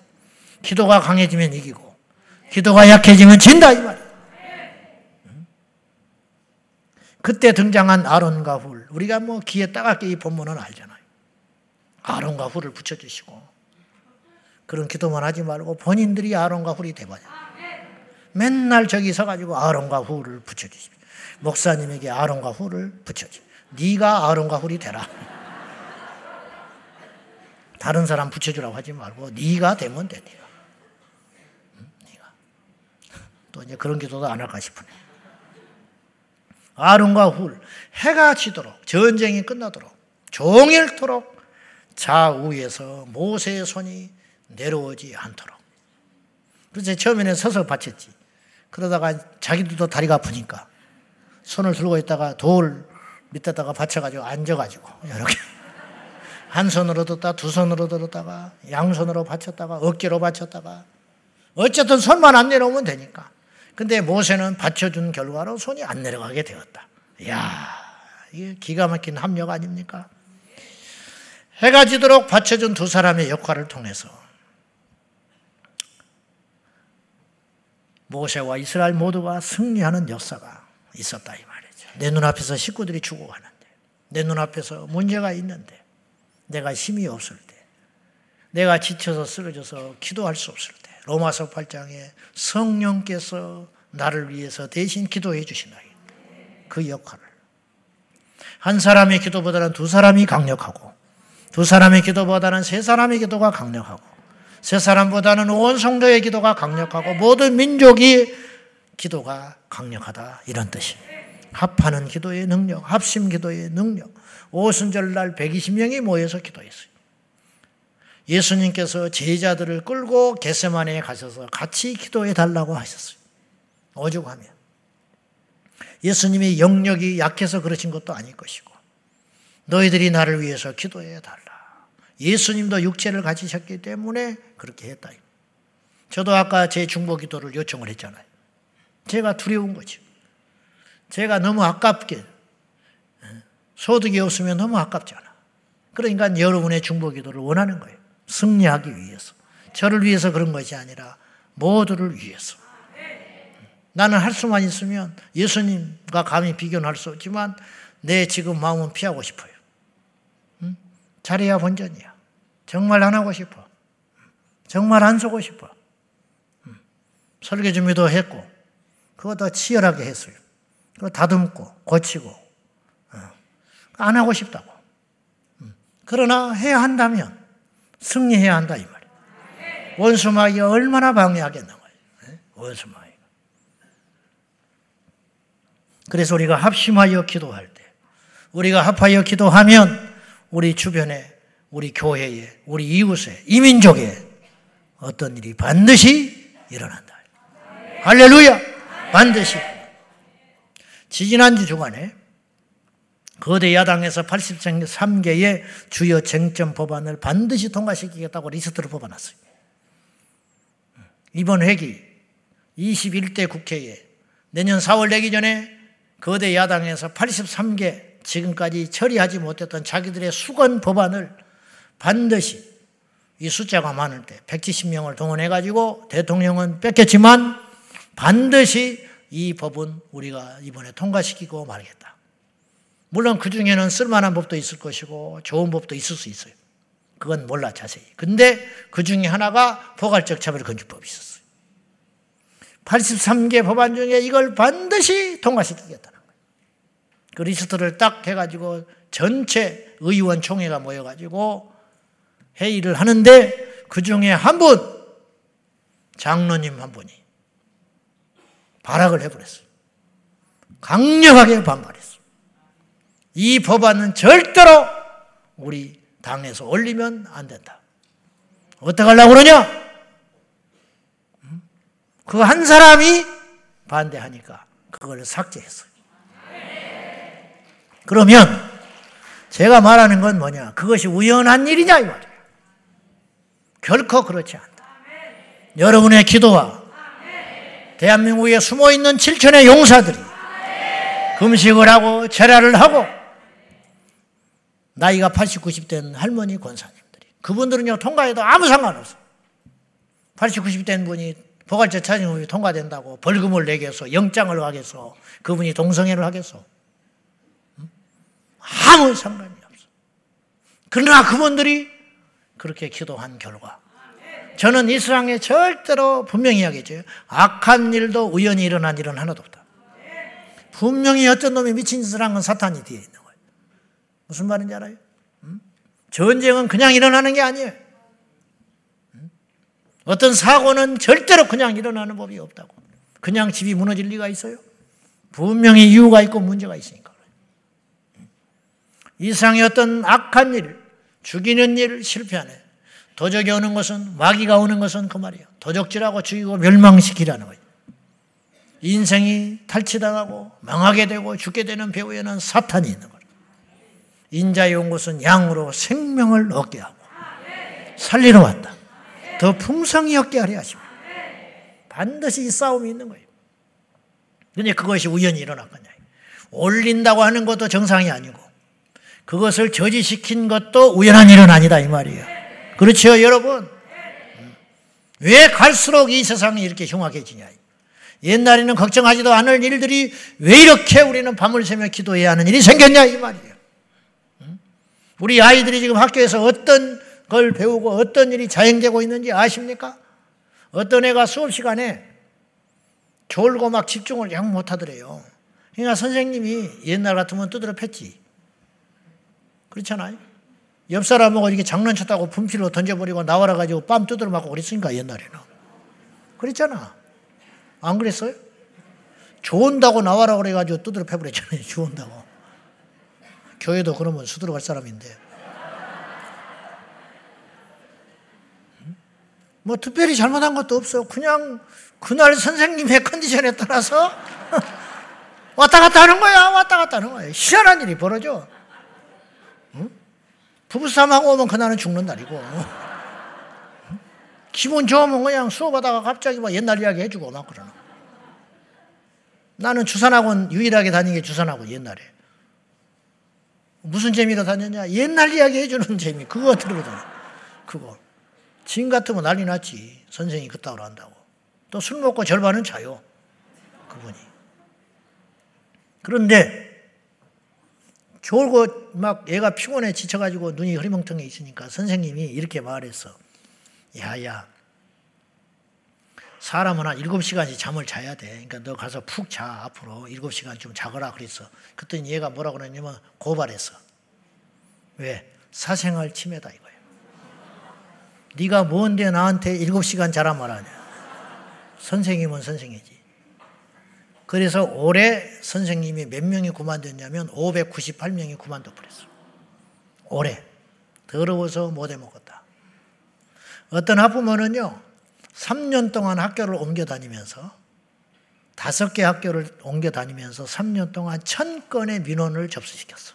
기도가 강해지면 이기고 기도가 약해지면 진다 이 말이에요. 그때 등장한 아론과 훌. 우리가 뭐 귀에 따갑게 이 본문은 알잖아요. 아론과 훌을 붙여주시고. 그런 기도만 하지 말고 본인들이 아론과 훌이 돼봐야 맨날 저기 서가지고 아론과 훌을 붙여주십시오. 목사님에게 아론과 훌을 붙여주. 네가 아론과 훌이 되라. 다른 사람 붙여주라고 하지 말고 네가 되면 돼. 네가. 네가. 또 이제 그런 기도도 안 할까 싶으네. 아론과 훌 해가 지도록 전쟁이 끝나도록 종일토록 좌우에서 모세의 손이 내려오지 않도록. 그래서 처음에는 서서 바쳤지. 그러다가 자기들도 다리가 아프니까 손을 들고 있다가 돌 밑에다가 받쳐가지고 앉아가지고 이렇게 한 손으로 들었다 두 손으로 들었다가 양손으로 받쳤다가 어깨로 받쳤다가 어쨌든 손만 안 내려오면 되니까 근데 모세는 받쳐준 결과로 손이 안 내려가게 되었다. 이야, 이게 기가 막힌 합력 아닙니까? 해가 지도록 받쳐준 두 사람의 역할을 통해서 모세와 이스라엘 모두가 승리하는 역사가 있었다 이 말이죠. 내 눈앞에서 식구들이 죽어가는데, 내 눈앞에서 문제가 있는데, 내가 힘이 없을 때, 내가 지쳐서 쓰러져서 기도할 수 없을 때, 로마서 8장에 성령께서 나를 위해서 대신 기도해 주시나 그 역할을. 한 사람의 기도보다는 두 사람이 강력하고 두 사람의 기도보다는 세 사람의 기도가 강력하고 세 사람보다는 온 성도의 기도가 강력하고 모든 민족이 기도가 강력하다. 이런 뜻이 합하는 기도의 능력, 합심 기도의 능력. 오순절날 120명이 모여서 기도했어요. 예수님께서 제자들을 끌고 겟세마네에 가셔서 같이 기도해 달라고 하셨어요. 오죽하면 예수님이 영역이 약해서 그러신 것도 아닐 것이고 너희들이 나를 위해서 기도해 달라. 예수님도 육체를 가지셨기 때문에 그렇게 했다. 저도 아까 제 중보 기도를 요청을 했잖아요. 제가 두려운 거죠. 제가 너무 아깝게 예, 소득이 없으면 너무 아깝잖아. 그러니까 여러분의 중보 기도를 원하는 거예요. 승리하기 위해서. 저를 위해서 그런 것이 아니라 모두를 위해서. 나는 할 수만 있으면 예수님과 감히 비교는 할 수 없지만 내 지금 마음은 피하고 싶어요. 응? 잘해야 본전이야. 정말 안 하고 싶어. 정말 안 쓰고 싶어. 응. 설계 준비도 했고, 그거 치열하게 했어요. 그거 다듬고, 고치고, 어. 안 하고 싶다고. 응. 그러나 해야 한다면 승리해야 한다, 이 말이에요. 원수 마귀가 얼마나 방해하겠는 거예요. 원수 마귀. 그래서 우리가 합심하여 기도할 때, 우리가 합하여 기도하면 우리 주변에, 우리 교회에, 우리 이웃에, 이민족에 어떤 일이 반드시 일어난다. 할렐루야! 반드시. 지지난주 주간에 거대 야당에서 83개의 주요 쟁점 법안을 반드시 통과시키겠다고 리스트를 뽑아놨어요. 이번 회기 21대 국회에 내년 4월 되기 전에 거대 야당에서 83개 지금까지 처리하지 못했던 자기들의 수건 법안을 반드시 이 숫자가 많을 때 170명을 동원해가지고 대통령은 뺏겼지만 반드시 이 법은 우리가 이번에 통과시키고 말겠다. 물론 그 중에는 쓸만한 법도 있을 것이고 좋은 법도 있을 수 있어요. 그건 몰라 자세히. 근데 그 중에 하나가 포괄적 차별 건축법이 있었어요. 83개 법안 중에 이걸 반드시 통과시키겠다. 그 리스트를 딱 해가지고 전체 의원 총회가 모여가지고 회의를 하는데 그 중에 한 분, 장로님 한 분이 발악을 해버렸어요. 강력하게 반발했어요. 이 법안은 절대로 우리 당에서 올리면 안 된다. 어떻게 하려고 그러냐? 그 한 사람이 반대하니까 그걸 삭제했어요. 그러면 제가 말하는 건 뭐냐? 그것이 우연한 일이냐 이 말이에요. 결코 그렇지 않다. 여러분의 기도와 대한민국에 숨어 있는 7천의 용사들이 금식을 하고 절야를 하고 나이가 80, 90 된 할머니 권사님들이 그분들은요 통과해도 아무 상관없어. 80, 90 된 분이 포괄적 차징법이 통과된다고 벌금을 내겠어, 영장을 하겠어, 그분이 동성애를 하겠어. 아무 상관이 없어. 그러나 그분들이 그렇게 기도한 결과 저는 이 세상에 절대로 분명히 이야기했죠. 악한 일도 우연히 일어난 일은 하나도 없다. 분명히 어떤 놈이 미친 짓을 한 건 사탄이 뒤에 있는 거예요. 무슨 말인지 알아요? 음? 전쟁은 그냥 일어나는 게 아니에요. 음? 어떤 사고는 절대로 그냥 일어나는 법이 없다고. 그냥 집이 무너질 리가 있어요? 분명히 이유가 있고 문제가 있으니까. 이 세상에 어떤 악한 일, 죽이는 일 실패하네. 도적이 오는 것은, 마귀가 오는 것은 그 말이에요. 도적질하고 죽이고 멸망시키라는 거예요. 인생이 탈취당하고 망하게 되고 죽게 되는 배후에는 사탄이 있는 거예요. 인자의 온 것은 양으로 생명을 얻게 하고 살리러 왔다. 더 풍성히 얻게 하려 하십니다. 반드시 이 싸움이 있는 거예요. 근데 그것이 우연히 일어났거냐. 올린다고 하는 것도 정상이 아니고 그것을 저지시킨 것도 우연한 일은 아니다 이 말이에요. 그렇죠 여러분? 왜 갈수록 이 세상이 이렇게 흉악해지냐. 옛날에는 걱정하지도 않을 일들이 왜 이렇게 우리는 밤을 새며 기도해야 하는 일이 생겼냐 이 말이에요. 우리 아이들이 지금 학교에서 어떤 걸 배우고 어떤 일이 자행되고 있는지 아십니까? 어떤 애가 수업 시간에 졸고 막 집중을 영 못하더래요. 그러니까 선생님이 옛날 같으면 두드려 팼지. 그렇잖아요. 옆 사람하고 이렇게 장난쳤다고 분필로 던져버리고 나와라 가지고 빰 두드려 맞고 그랬으니까 옛날에는. 그랬잖아. 안 그랬어요? 좋은다고 나와라 그래가지고 두드려 패버렸잖아요. 좋은다고. 교회도 그러면 수두러 갈 사람인데. 뭐 특별히 잘못한 것도 없어. 그냥 그날 선생님의 컨디션에 따라서 왔다 갔다 하는 거야. 왔다 갔다 하는 거야. 희한한 일이 벌어져. 응? 부부싸움하고 오면 그날은 죽는 날이고. 기분 좋으면 그냥 수업하다가 갑자기 뭐 옛날 이야기 해주고 막 그러나. 나는 주산학원 유일하게 다닌 게 주산학원 옛날에. 무슨 재미로 다녔냐? 옛날 이야기 해주는 재미. 그거 들거든. 그거. 지금 같으면 난리 났지. 선생이 그따구로 한다고. 또 술 먹고 절반은 자요. 그분이. 그런데 졸고 막 얘가 피곤해 지쳐가지고 눈이 흐리멍텅해 있으니까 선생님이 이렇게 말했어. 야야, 사람은 한 7시간씩 잠을 자야 돼. 그러니까 너 가서 푹 자, 앞으로 7시간 좀 자거라 그랬어. 그랬더니 얘가 뭐라고 그랬냐면 고발했어. 왜? 사생활 침해다 이거예요. 네가 뭔데 나한테 7시간 자라 말하냐. 선생님은 선생이지. 그래서 올해 선생님이 몇 명이 그만뒀냐면 598명이 그만둬 버렸어. 올해. 더러워서 못해 먹었다. 어떤 학부모는요, 3년 동안 학교를 옮겨 다니면서, 다섯 개 학교를 옮겨 다니면서 3년 동안 천 건의 민원을 접수시켰어.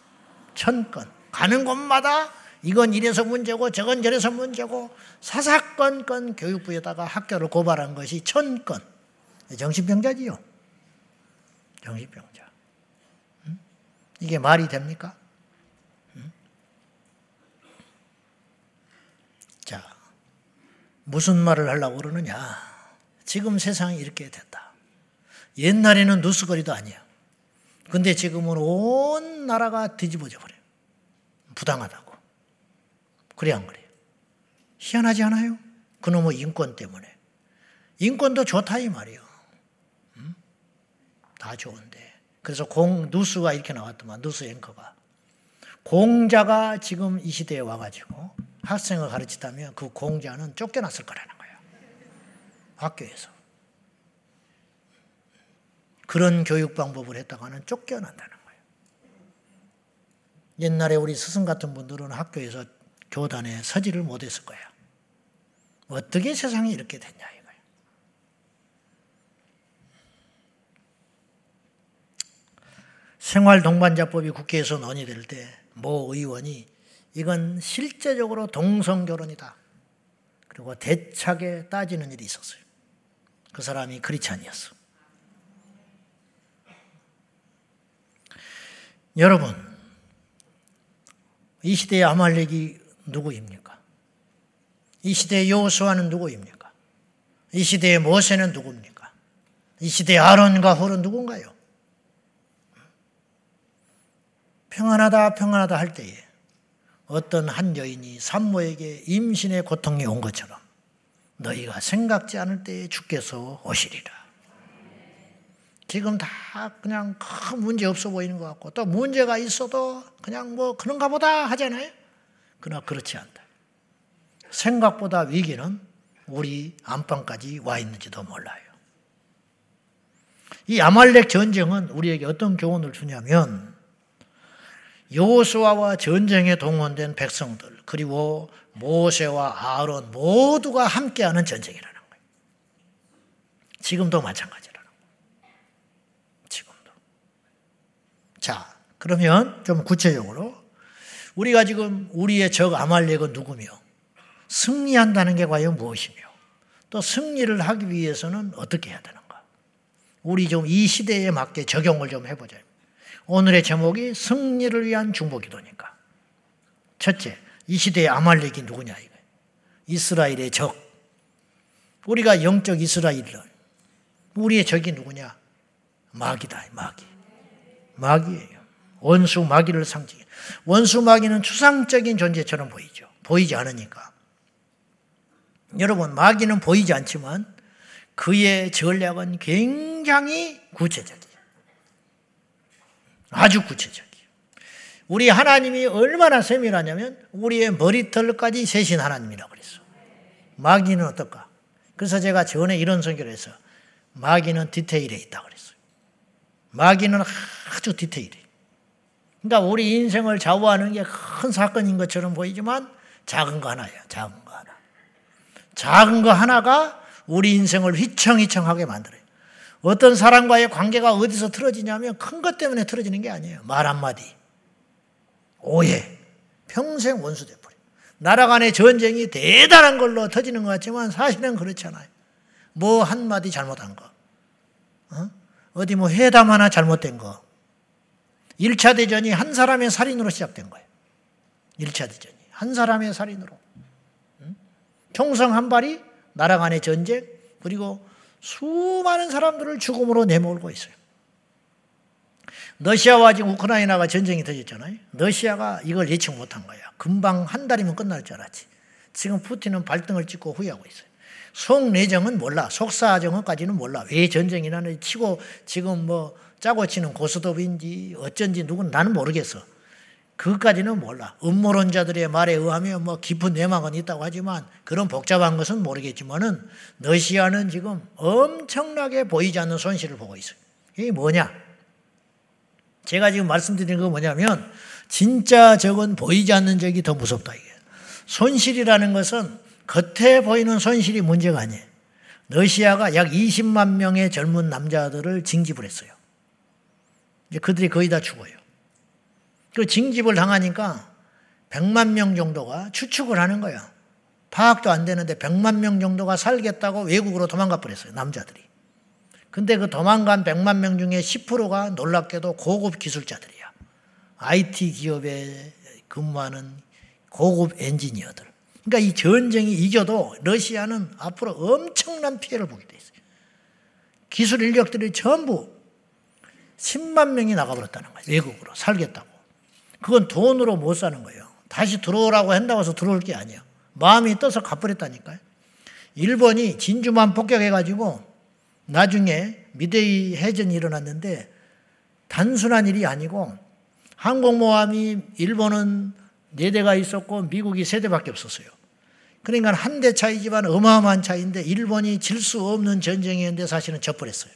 천 건. 가는 곳마다 이건 이래서 문제고 저건 저래서 문제고 사사건건 교육부에다가 학교를 고발한 것이 천 건. 정신병자지요. 정신병자. 이게 말이 됩니까? 자, 무슨 말을 하려고 그러느냐. 지금 세상이 이렇게 됐다. 옛날에는 누수거리도 아니야. 근데 지금은 온 나라가 뒤집어져 버려요. 부당하다고. 그래, 안 그래요? 희한하지 않아요? 그놈의 인권 때문에. 인권도 좋다, 이 말이요. 좋은데. 그래서 공, 누수가 이렇게 나왔더만, 누수 앵커가. 공자가 지금 이 시대에 와가지고 학생을 가르치다면 그 공자는 쫓겨났을 거라는 거예요. 학교에서. 그런 교육 방법을 했다가는 쫓겨난다는 거예요. 옛날에 우리 스승 같은 분들은 학교에서 교단에 서지를 못했을 거야. 어떻게 세상이 이렇게 됐냐 이거예요. 생활 동반자법이 국회에서 논의될 때 모 의원이 이건 실제적으로 동성 결혼이다. 그리고 대차게 따지는 일이 있었어요. 그 사람이 크리찬이었어. 여러분, 이 시대의 아말렉이 누구입니까? 이 시대의 여호수아는 누구입니까? 이 시대의 모세는 누굽니까? 이 시대의 아론과 홀은 누군가요? 평안하다 평안하다 할 때에 어떤 한 여인이 산모에게 임신의 고통이 온 것처럼 너희가 생각지 않을 때에 주께서 오시리라. 지금 다 그냥 큰 문제 없어 보이는 것 같고 또 문제가 있어도 그냥 뭐 그런가 보다 하잖아요. 그러나 그렇지 않다. 생각보다 위기는 우리 안방까지 와 있는지도 몰라요. 이 아말렉 전쟁은 우리에게 어떤 교훈을 주냐면 여호수아와 전쟁에 동원된 백성들 그리고 모세와 아론 모두가 함께하는 전쟁이라는 거예요. 지금도 마찬가지라는 거예요. 지금도. 자, 그러면 좀 구체적으로 우리가 지금 우리의 적 아말렉은 누구며 승리한다는 게 과연 무엇이며 또 승리를 하기 위해서는 어떻게 해야 되는가? 우리 좀 이 시대에 맞게 적용을 좀 해보자. 오늘의 제목이 승리를 위한 중보기도니까. 첫째, 이 시대의 아말렉이 누구냐 이거. 이스라엘의 적. 우리가 영적 이스라엘은 우리의 적이 누구냐? 마귀다, 마귀. 마귀예요. 원수 마귀를 상징해. 원수 마귀는 추상적인 존재처럼 보이죠. 보이지 않으니까. 여러분, 마귀는 보이지 않지만 그의 전략은 굉장히 구체적이에요. 아주 구체적이에요. 우리 하나님이 얼마나 세밀하냐면 우리의 머리털까지 세신 하나님이라고 그랬어. 마귀는 어떨까? 그래서 제가 전에 이런 선교를 해서 마귀는 디테일에 있다 그랬어요. 마귀는 아주 디테일해. 그러니까 우리 인생을 좌우하는 게 큰 사건인 것처럼 보이지만 작은 거 하나예요. 작은 거 하나. 작은 거 하나가 우리 인생을 휘청휘청하게 만들어요. 어떤 사람과의 관계가 어디서 틀어지냐면 큰 것 때문에 틀어지는 게 아니에요. 말 한마디. 오해, 평생 원수 돼버려. 나라 간의 전쟁이 대단한 걸로 터지는 것 같지만 사실은 그렇잖아요. 뭐 한마디 잘못한 거. 어? 디뭐 회담 하나 잘못된 거. 1차 대전이 한 사람의 살인으로 시작된 거예요. 1차 대전이. 한 사람의 살인으로. 총성 한 발이 나라 간의 전쟁, 그리고 수많은 사람들을 죽음으로 내몰고 있어요. 러시아와 지금 우크라이나가 전쟁이 터졌잖아요. 러시아가 이걸 예측 못한 거야. 금방 한 달이면 끝날 줄 알았지. 지금 푸틴은 발등을 찍고 후회하고 있어요. 속내정은 몰라. 속사정은까지는 몰라. 왜 전쟁이 나는 치고 지금 뭐 짜고 치는 고스톱인지 어쩐지 누군 나는 모르겠어. 그까지는 몰라. 음모론자들의 말에 의하면 뭐 깊은 내막은 있다고 하지만 그런 복잡한 것은 모르겠지만은 러시아는 지금 엄청나게 보이지 않는 손실을 보고 있어요. 이게 뭐냐? 제가 지금 말씀드리는 건 뭐냐면 진짜 적은 보이지 않는 적이 더 무섭다 이게. 손실이라는 것은 겉에 보이는 손실이 문제가 아니에요. 러시아가 약 20만 명의 젊은 남자들을 징집을 했어요. 이제 그들이 거의 다 죽어요. 그 징집을 당하니까 100만 명 정도가 추측을 하는 거예요. 파악도 안 되는데 100만 명 정도가 살겠다고 외국으로 도망가 버렸어요. 남자들이. 근데 그 도망간 100만 명 중에 10%가 놀랍게도 고급 기술자들이야. IT 기업에 근무하는 고급 엔지니어들. 그러니까 이 전쟁이 이겨도 러시아는 앞으로 엄청난 피해를 보게 돼 있어요. 기술 인력들이 전부 10만 명이 나가버렸다는 거예요. 외국으로 살겠다고. 그건 돈으로 못 사는 거예요. 다시 들어오라고 한다고 해서 들어올 게 아니야. 마음이 떠서 가버렸다니까요. 일본이 진주만 폭격해가지고 나중에 미데이 해전이 일어났는데 단순한 일이 아니고 항공모함이 일본은 네 대가 있었고 미국이 세 대밖에 없었어요. 그러니까 한 대 차이지만 어마어마한 차이인데 일본이 질 수 없는 전쟁이었는데 사실은 져버렸어요.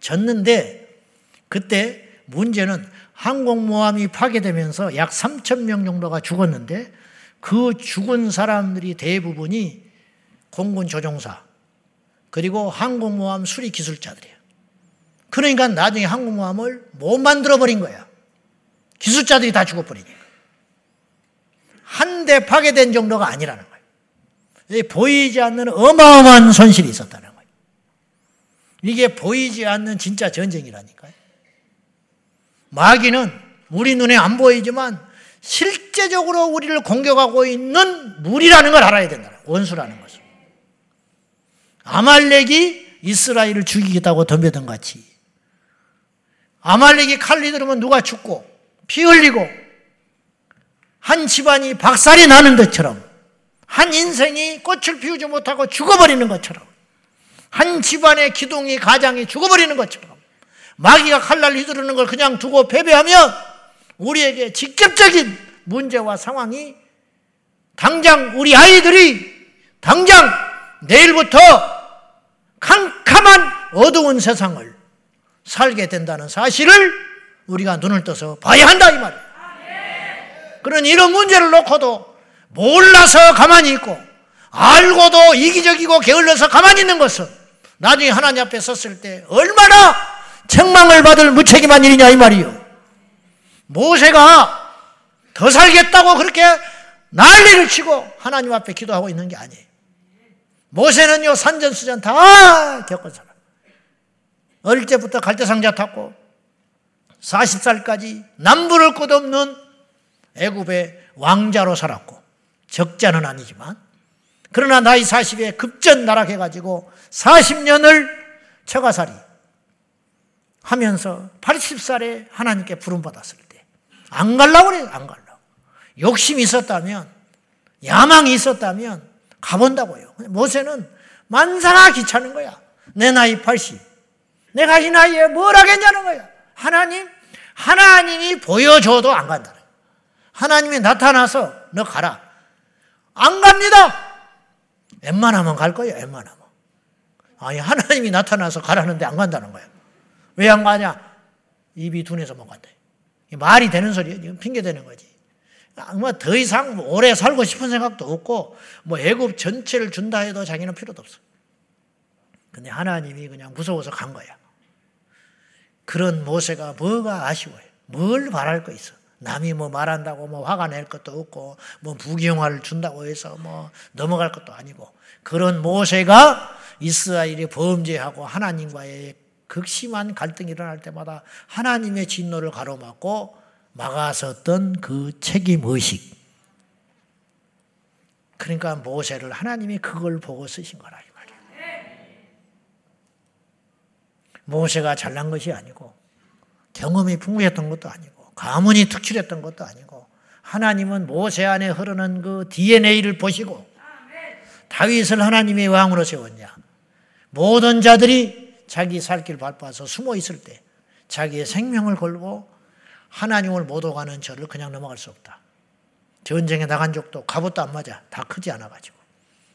졌는데 그때 문제는 항공모함이 파괴되면서 약 3천 명 정도가 죽었는데 그 죽은 사람들이 대부분이 공군 조종사, 그리고 항공모함 수리 기술자들이에요. 그러니까 나중에 항공모함을 못 만들어 버린 거야. 기술자들이 다 죽어버리니까. 한 대 파괴된 정도가 아니라는 거예요. 보이지 않는 어마어마한 손실이 있었다는 거예요. 이게 보이지 않는 진짜 전쟁이라니까요. 마귀는 우리 눈에 안 보이지만 실제적으로 우리를 공격하고 있는 물이라는 걸 알아야 된다. 원수라는 것을. 아말렉이 이스라엘을 죽이겠다고 덤벼든 같이 아말렉이 칼리 들으면 누가 죽고 피 흘리고 한 집안이 박살이 나는 것처럼 한 인생이 꽃을 피우지 못하고 죽어버리는 것처럼 한 집안의 기둥이 가장이 죽어버리는 것처럼 마귀가 칼날 휘두르는 걸 그냥 두고 패배하면 우리에게 직접적인 문제와 상황이 당장 우리 아이들이 당장 내일부터 캄캄한 어두운 세상을 살게 된다는 사실을 우리가 눈을 떠서 봐야 한다 이 말이에요. 그런 이런 문제를 놓고도 몰라서 가만히 있고 알고도 이기적이고 게을러서 가만히 있는 것은 나중에 하나님 앞에 섰을 때 얼마나 책망을 받을 무책임한 일이냐 이 말이요. 모세가 더 살겠다고 그렇게 난리를 치고 하나님 앞에 기도하고 있는 게 아니에요. 모세는요 산전수전 다 겪은 사람. 어릴 때부터 갈대상자 탔고 40살까지 남부를 끝없는 애굽의 왕자로 살았고 적자는 아니지만 그러나 나이 40에 급전 나락해가지고 40년을 처가살이 하면서 80살에 하나님께 부름받았을 때 안 갈라고 그래요. 안 갈라고. 욕심이 있었다면 야망이 있었다면 가본다고요. 모세는 만사가 귀찮은 거야. 내 나이 80. 내가 이 나이에 뭘 하겠냐는 거야. 하나님, 하나님이 보여줘도 안 간다. 하나님이 나타나서 너 가라. 안 갑니다. 웬만하면 갈 거예요, 웬만하면. 아니, 하나님이 나타나서 가라는데 안 간다는 거야. 왜 안 가냐? 입이 둔해서 못 간다. 말이 되는 소리예요. 핑계 대는 거지. 아마 더 이상 오래 살고 싶은 생각도 없고, 뭐 애굽 전체를 준다 해도 자기는 필요도 없어. 근데 하나님이 그냥 무서워서 간 거야. 그런 모세가 뭐가 아쉬워요. 뭘 바랄 거 있어. 남이 뭐 말한다고 뭐 화가 낼 것도 없고 뭐 부귀영화를 준다고 해서 뭐 넘어갈 것도 아니고 그런 모세가 이스라엘이 범죄하고 하나님과의 극심한 갈등이 일어날 때마다 하나님의 진노를 가로막고 막아섰던 그 책임 의식. 그러니까 모세를 하나님이 그걸 보고 쓰신 거라 이 말이에요. 모세가 잘난 것이 아니고 경험이 풍부했던 것도 아니고 가문이 특출했던 것도 아니고 하나님은 모세 안에 흐르는 그 DNA를 보시고 다윗을 하나님의 왕으로 세웠냐. 모든 자들이 자기 살 길 바빠서 숨어 있을 때 자기의 생명을 걸고 하나님을 못 오가는 저를 그냥 넘어갈 수 없다. 전쟁에 나간 적도 갑옷도 안 맞아. 다 크지 않아가지고.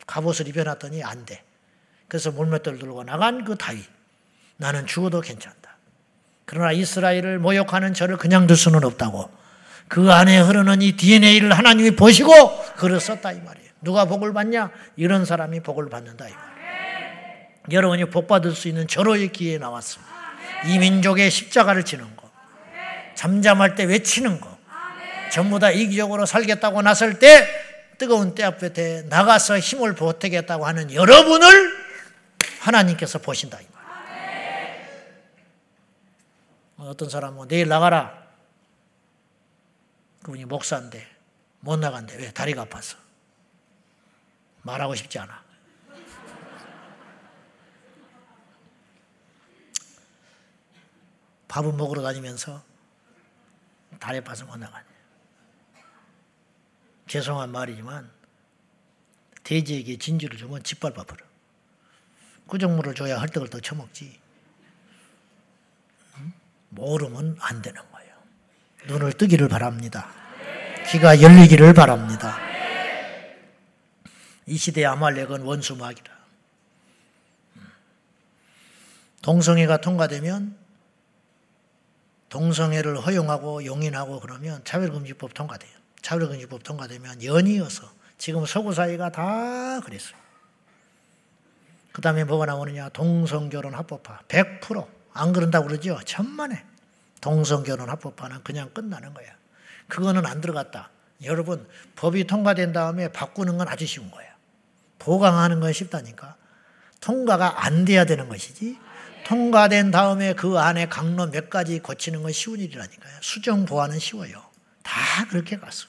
갑옷을 입혀놨더니 안 돼. 그래서 물맷돌 들고 나간 그 다윗. 나는 죽어도 괜찮다. 그러나 이스라엘을 모욕하는 저를 그냥 둘 수는 없다고. 그 안에 흐르는 이 DNA를 하나님이 보시고 글을 썼다 이 말이에요. 누가 복을 받냐? 이런 사람이 복을 받는다 이 말이에요. 여러분이 복 받을 수 있는 절호의 기회에 나왔습니다. 이 민족의 십자가를 지는 거. 잠잠할 때 외치는 거. 전부 다 이기적으로 살겠다고 나설 때 뜨거운 때 앞에 나가서 힘을 보태겠다고 하는 여러분을 하나님께서 보신다. 어떤 사람은 내일 나가라. 그분이 목사인데 못 나간대. 왜? 다리가 아파서. 말하고 싶지 않아. 밥은 먹으러 다니면서 다리 아파서 못 나가네. 죄송한 말이지만 돼지에게 진주를 주면 짓밟아 버려. 구정물을 줘야 헐떡을 더 쳐먹지. 모르면 안 되는 거예요. 눈을 뜨기를 바랍니다. 귀가 열리기를 바랍니다. 이 시대의 아말렉은 원수마귀라. 동성애가 통과되면 동성애를 허용하고 용인하고 그러면 차별금지법 통과돼요. 차별금지법 통과되면 연이어서 지금 서구 사회가 다 그랬어요. 그 다음에 뭐가 나오느냐? 동성결혼 합법화. 100%. 안 그런다고 그러죠? 천만에. 동성결혼 합법화는 그냥 끝나는 거야. 그거는 안 들어갔다. 여러분, 법이 통과된 다음에 바꾸는 건 아주 쉬운 거야. 보강하는 건 쉽다니까. 통과가 안 돼야 되는 것이지. 통과된 다음에 그 안에 강로 몇 가지 고치는 건 쉬운 일이라니까요. 수정 보완은 쉬워요. 다 그렇게 갔어.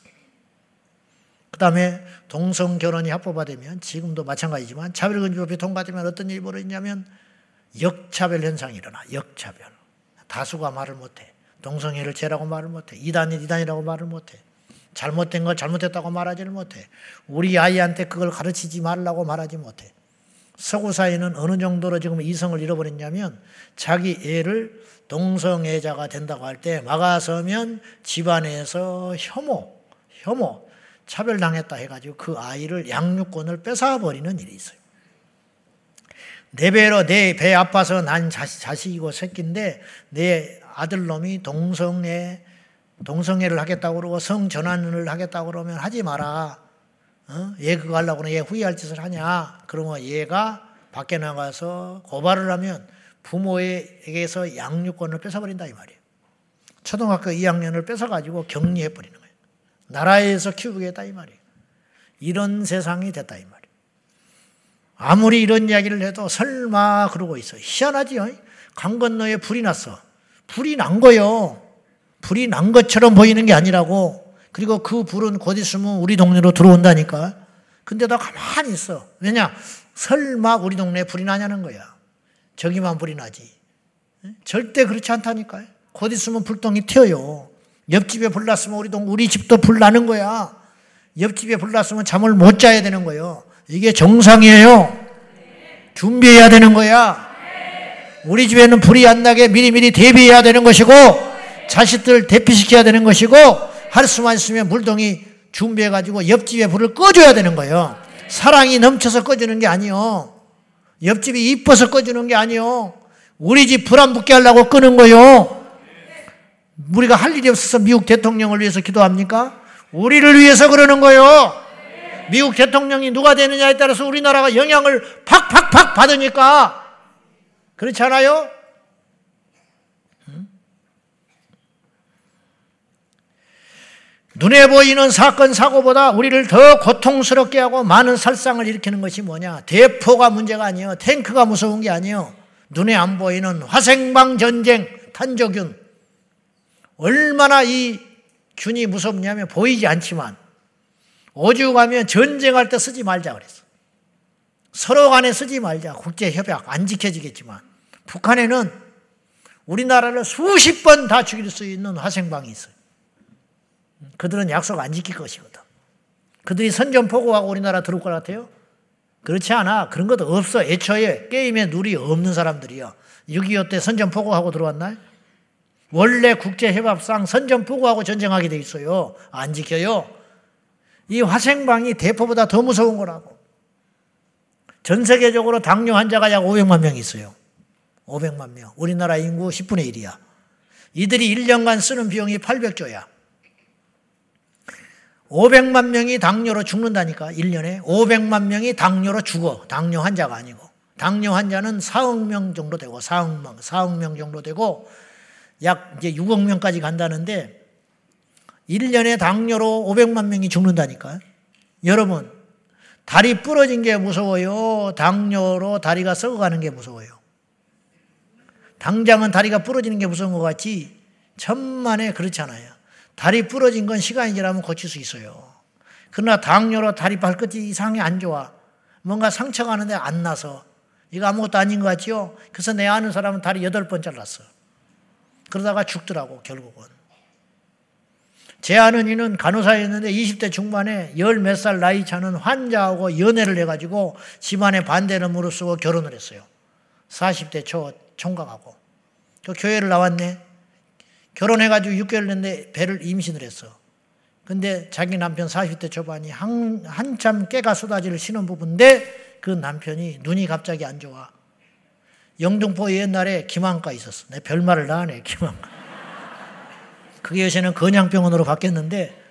그 다음에 동성 결혼이 합법화되면 지금도 마찬가지지만 차별금지법이 통과되면 어떤 일이 벌어지냐면 역차별 현상이 일어나. 역차별. 다수가 말을 못해. 동성애를 죄라고 말을 못해. 이단이 이단이라고 말을 못해. 잘못된 걸 잘못했다고 말하지를 못해. 우리 아이한테 그걸 가르치지 말라고 말하지 못해. 서구 사회는 어느 정도로 지금 이성을 잃어버렸냐면 자기 애를 동성애자가 된다고 할 때 막아서면 집안에서 혐오, 혐오, 차별당했다 해가지고 그 아이를 양육권을 뺏어버리는 일이 있어요. 내 배로 내 배 아파서 난 자식, 자식이고 새끼인데 내 아들놈이 동성애 동성애를 하겠다고 그러고 성전환을 하겠다고 그러면 하지 마라. 어? 얘 그거 하려고 그러면 얘 후회할 짓을 하냐. 그러면 얘가 밖에 나가서 고발을 하면 부모에게서 양육권을 뺏어버린다 이 말이에요. 초등학교 2학년을 뺏어가지고 격리해버리는 거예요. 나라에서 키우겠다 이 말이에요. 이런 세상이 됐다 이 말이에요. 아무리 이런 이야기를 해도 설마 그러고 있어. 희한하지요. 강 건너에 불이 났어. 불이 난 거요. 불이 난 것처럼 보이는 게 아니라고. 그리고 그 불은 곧 있으면 우리 동네로 들어온다니까. 근데 도 가만히 있어. 왜냐? 설마 우리 동네에 불이 나냐는 거야. 저기만 불이 나지. 절대 그렇지 않다니까요. 곧 있으면 불똥이 튀어요. 옆집에 불 났으면 우리 동, 우리 집도 불 나는 거야. 옆집에 불 났으면 잠을 못 자야 되는 거예요. 이게 정상이에요. 준비해야 되는 거야. 우리 집에는 불이 안 나게 미리미리 대비해야 되는 것이고, 자식들 대피시켜야 되는 것이고, 할 수만 있으면 물동이 준비해가지고 옆집에 불을 꺼줘야 되는 거예요. 사랑이 넘쳐서 꺼주는 게 아니요. 옆집이 이뻐서 꺼주는 게 아니요. 우리 집 불 안 붙게 하려고 끄는 거요. 우리가 할 일이 없어서 미국 대통령을 위해서 기도합니까? 우리를 위해서 그러는 거요. 미국 대통령이 누가 되느냐에 따라서 우리나라가 영향을 팍팍팍 받으니까 그렇지 않아요? 눈에 보이는 사건, 사고보다 우리를 더 고통스럽게 하고 많은 살상을 일으키는 것이 뭐냐? 대포가 문제가 아니에요. 탱크가 무서운 게 아니에요. 눈에 안 보이는 화생방 전쟁, 탄저균. 얼마나 이 균이 무섭냐면 보이지 않지만 오죽하면 전쟁할 때 쓰지 말자 그랬어. 서로 간에 쓰지 말자. 국제협약 안 지켜지겠지만 북한에는 우리나라를 수십 번 다 죽일 수 있는 화생방이 있어요. 그들은 약속 안 지킬 것이거든. 그들이 선전 포고하고 우리나라 들어올 것 같아요? 그렇지 않아. 그런 것도 없어. 애초에 게임에 룰이 없는 사람들이야. 6.25 때 선전 포고하고 들어왔나요? 원래 국제협약상 선전 포고하고 전쟁하게 돼 있어요. 안 지켜요. 이 화생방이 대포보다 더 무서운 거라고. 전 세계적으로 당뇨 환자가 약 500만 명 있어요. 500만 명. 우리나라 인구 10분의 1이야. 이들이 1년간 쓰는 비용이 800조야. 500만 명이 당뇨로 죽는다니까, 1년에. 500만 명이 당뇨로 죽어. 당뇨 환자가 아니고. 당뇨 환자는 4억 명 정도 되고, 4억 명, 4억 명 정도 되고, 약 이제 6억 명까지 간다는데, 1년에 당뇨로 500만 명이 죽는다니까. 여러분, 다리 부러진 게 무서워요? 당뇨로 다리가 썩어가는 게 무서워요? 당장은 다리가 부러지는 게 무서운 것 같지, 천만에 그렇잖아요. 다리 부러진 건 시간이 지나면 고칠 수 있어요. 그러나 당뇨로 다리 발끝이 이상하게 안 좋아. 뭔가 상처가 하는데 안 나서. 이거 아무것도 아닌 것 같죠? 그래서 내 아는 사람은 다리 여덟 번 잘랐어. 그러다가 죽더라고, 결국은. 제 아는 이는 간호사였는데 20대 중반에 열 몇 살 나이 차는 환자하고 연애를 해가지고 집안에 반대를 무릅쓰고 결혼을 했어요. 40대 초 총각하고. 그 교회를 나왔네. 결혼해가지고 6개월 됐는데 배를 임신을 했어. 근데 자기 남편 40대 초반이 한, 한참 깨가 쏟아질 신혼부부인데 그 남편이 눈이 갑자기 안 좋아. 영등포 옛날에 김한과 있었어. 내 별말을 다 하네, 김한과. 그게 요새는 건양병원으로 바뀌었는데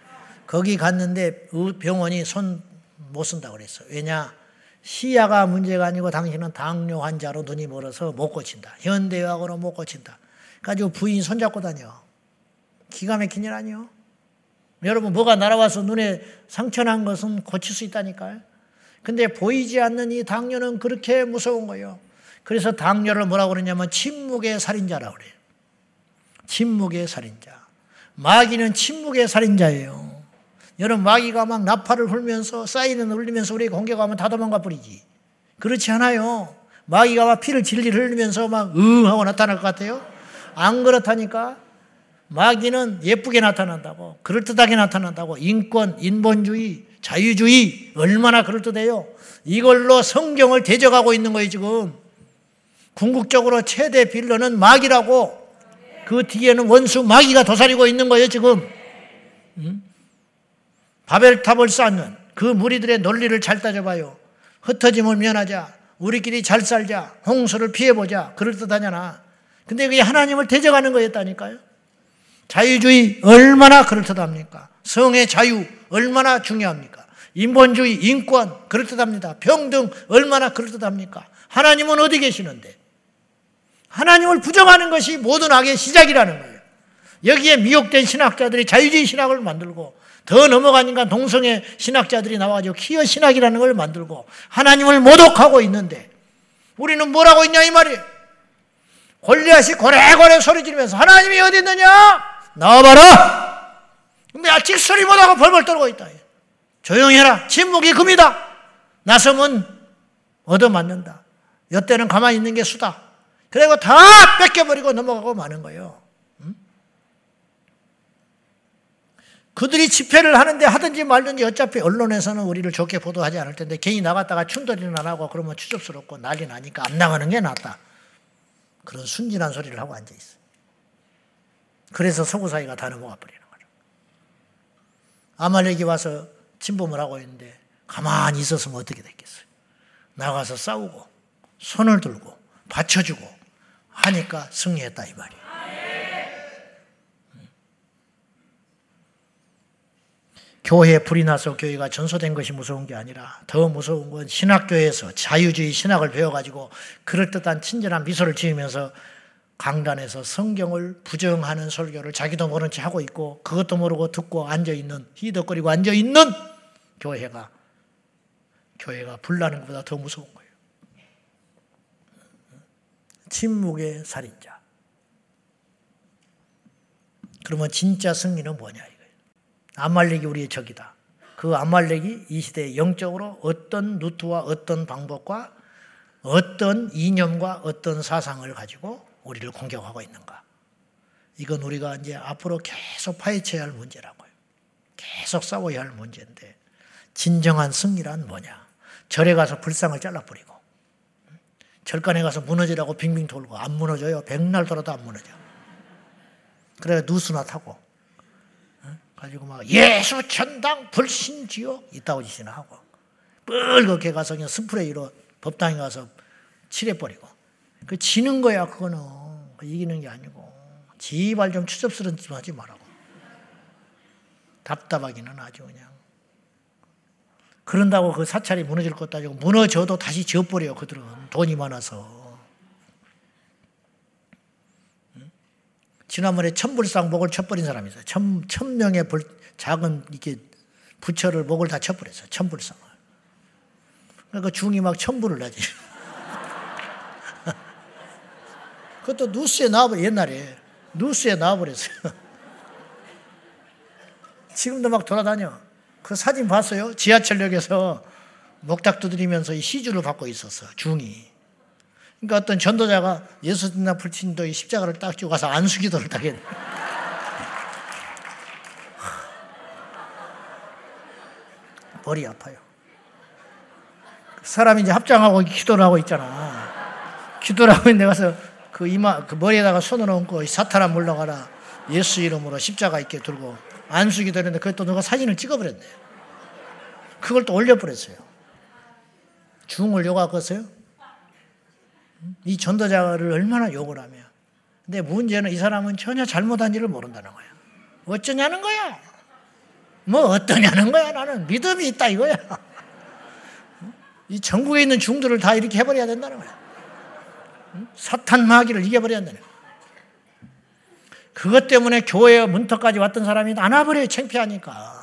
거기 갔는데 병원이 손 못 쓴다고 그랬어. 왜냐? 시야가 문제가 아니고 당신은 당뇨 환자로 눈이 멀어서 못 고친다. 현대의학으로 못 고친다. 가지고 부인 손잡고 다녀. 기가 막힌 일 아니요? 여러분, 뭐가 날아와서 눈에 상처난 것은 고칠 수 있다니까요. 근데 보이지 않는 이 당뇨는 그렇게 무서운 거예요. 그래서 당뇨를 뭐라고 그러냐면 침묵의 살인자라고 그래요. 침묵의 살인자. 마귀는 침묵의 살인자예요. 여러분, 마귀가 막 나팔을 불면서 사이렌을 울리면서 우리 공격하면 다 도망가 버리지. 그렇지 않아요. 마귀가 막 피를 질질 흘리면서 막응 하고 나타날 것 같아요. 안 그렇다니까. 마귀는 예쁘게 나타난다고, 그럴듯하게 나타난다고, 인권, 인본주의, 자유주의, 얼마나 그럴듯해요. 이걸로 성경을 대적하고 있는 거예요, 지금. 궁극적으로 최대 빌런은 마귀라고, 그 뒤에는 원수 마귀가 도사리고 있는 거예요, 지금. 음? 바벨탑을 쌓는 그 무리들의 논리를 잘 따져봐요. 흩어짐을 면하자. 우리끼리 잘 살자. 홍수를 피해보자. 그럴듯하냐나. 근데 그게 하나님을 대적하는 거였다니까요. 자유주의 얼마나 그럴듯합니까? 성의 자유 얼마나 중요합니까? 인본주의, 인권 그럴듯합니다. 평등 얼마나 그럴듯합니까? 하나님은 어디 계시는데? 하나님을 부정하는 것이 모든 악의 시작이라는 거예요. 여기에 미혹된 신학자들이 자유주의 신학을 만들고 더 넘어가니까 동성애 신학자들이 나와가지고 키어 신학이라는 걸 만들고 하나님을 모독하고 있는데 우리는 뭐라고 있냐 이 말이에요. 골리앗이 고래고래 소리 지르면서 하나님이 어디 있느냐? 나와봐라! 근데 아직 소리 못하고 벌벌 떨고 있다. 조용히 해라. 침묵이 금이다. 나서면 얻어맞는다. 여태는 가만히 있는 게 수다. 그리고 다 뺏겨버리고 넘어가고 마는 거예요. 그들이 집회를 하는데 하든지 말든지 어차피 언론에서는 우리를 좋게 보도하지 않을 텐데 괜히 나갔다가 안 하고 그러면 추접스럽고 난리 나니까 안 나가는 게 낫다. 그런 순진한 소리를 하고 앉아 있어. 그래서 서구 사회가 다 넘어가 버리는 거죠. 아말렉이 와서 침범을 하고 있는데 가만히 있었으면 어떻게 됐겠어요? 나가서 싸우고 손을 들고 받쳐주고 하니까 승리했다 이 말이에요. 교회에 불이 나서 교회가 전소된 것이 무서운 게 아니라 더 무서운 건 신학교에서 자유주의 신학을 배워가지고 그럴듯한 친절한 미소를 지으면서 강단에서 성경을 부정하는 설교를 자기도 모른 채 하고 있고 그것도 모르고 듣고 앉아있는 희덕거리고 앉아있는 교회가 교회가 불나는 것보다 더 무서운 거예요. 침묵의 살인자. 그러면 진짜 승리는 뭐냐? 아말렉이 우리의 적이다. 그 아말렉이 이 시대에 영적으로 어떤 루트와 어떤 방법과 어떤 이념과 어떤 사상을 가지고 우리를 공격하고 있는가. 이건 우리가 이제 앞으로 계속 파헤쳐야 할 문제라고요. 계속 싸워야 할 문제인데 진정한 승리란 뭐냐? 절에 가서 불상을 잘라버리고 절간에 가서 무너지라고 빙빙 돌고 안 무너져요. 백날 돌아도 안 무너져. 그래 누수나 타고 가지고 막 예수 천당 불신 지옥 이따고 짓이나 하고. 뻘겋게 가서 그냥 스프레이로 법당에 가서 칠해버리고. 그 지는 거야 그거는. 그 이기는 게 아니고. 제발 좀 추접스러운 짓 하지 말라고. 답답하기는 아주 그냥. 그런다고 그 사찰이 무너질 것도 아니고 무너져도 다시 지어버려요 그들은. 돈이 많아서 지난번에 천불상 목을 쳐버린 사람이 있어요. 천, 천 명의 불, 작은 이렇게 부처를 목을 다 쳐버렸어요. 천불상을. 그러니까 중이 막 천불을 나지. 그것도 뉴스에 나와버려, 옛날에. 뉴스에 나와버렸어요. 지금도 막 돌아다녀. 그 사진 봤어요? 지하철역에서 목탁 두드리면서 이 시주를 받고 있었어, 중이. 그러니까 어떤 전도자가 예수님나 불친도 이 십자가를 딱 쥐고 가서 안수기도를 딱 했네. 머리 아파요. 사람이 이제 합장하고 기도를 하고 있잖아. 기도를 하고 있는데 가서 그 이마, 그 머리에다가 손을 얹고 사탄아 물러가라. 예수 이름으로 십자가 있게 들고 안수 기도 했는데 그걸 또 누가 사진을 찍어버렸네. 그걸 또 올려버렸어요. 중을 요구하겠어요? 이 전도자를 얼마나 욕을 하며. 근데 문제는 이 사람은 전혀 잘못한 일을 모른다는 거야. 어쩌냐는 거야. 뭐 어떠냐는 거야. 나는 믿음이 있다 이거야. 이 전국에 있는 중들을 다 이렇게 해버려야 된다는 거야. 사탄 마귀를 이겨버려야 된다는 거야. 그것 때문에 교회 문턱까지 왔던 사람이 나눠버려요. 창피하니까.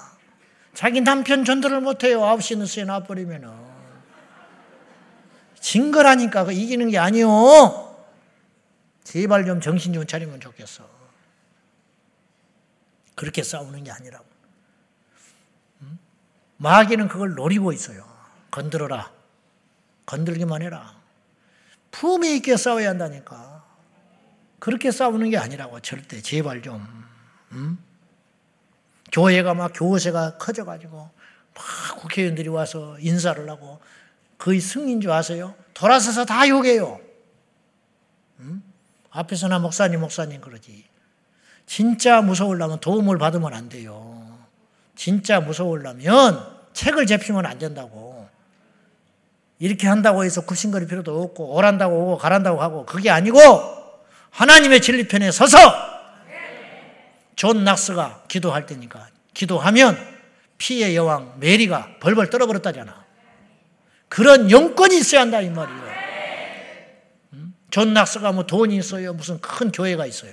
자기 남편 전도를 못해요. 9시 뉴스에 나와버리면은. 진 거라니까 그 이기는 게 아니요. 제발 좀 정신 좀 차리면 좋겠어. 그렇게 싸우는 게 아니라고. 마귀는 그걸 노리고 있어요. 건드려라. 건들기만 해라. 품위 있게 싸워야 한다니까. 그렇게 싸우는 게 아니라고 절대 제발 좀. 음? 교회가 막 교세가 커져가지고 막 국회의원들이 와서 인사를 하고 거의 승인 줄 아세요? 돌아서서 다 욕해요. 음? 앞에서나 목사님 목사님 그러지. 진짜 무서울라면 도움을 받으면 안 돼요. 진짜 무서울라면 책을 제피면 안 된다고. 이렇게 한다고 해서 굽신거릴 필요도 없고 오란다고 오고 가란다고 하고 그게 아니고 하나님의 진리편에 서서 존 낙스가 기도할 때니까 기도하면 피의 여왕 메리가 벌벌 떨어버렸다잖아. 그런 영권이 있어야 한다 이 말이에요. 존 낙스가 뭐 돈이 있어요. 무슨 큰 교회가 있어요.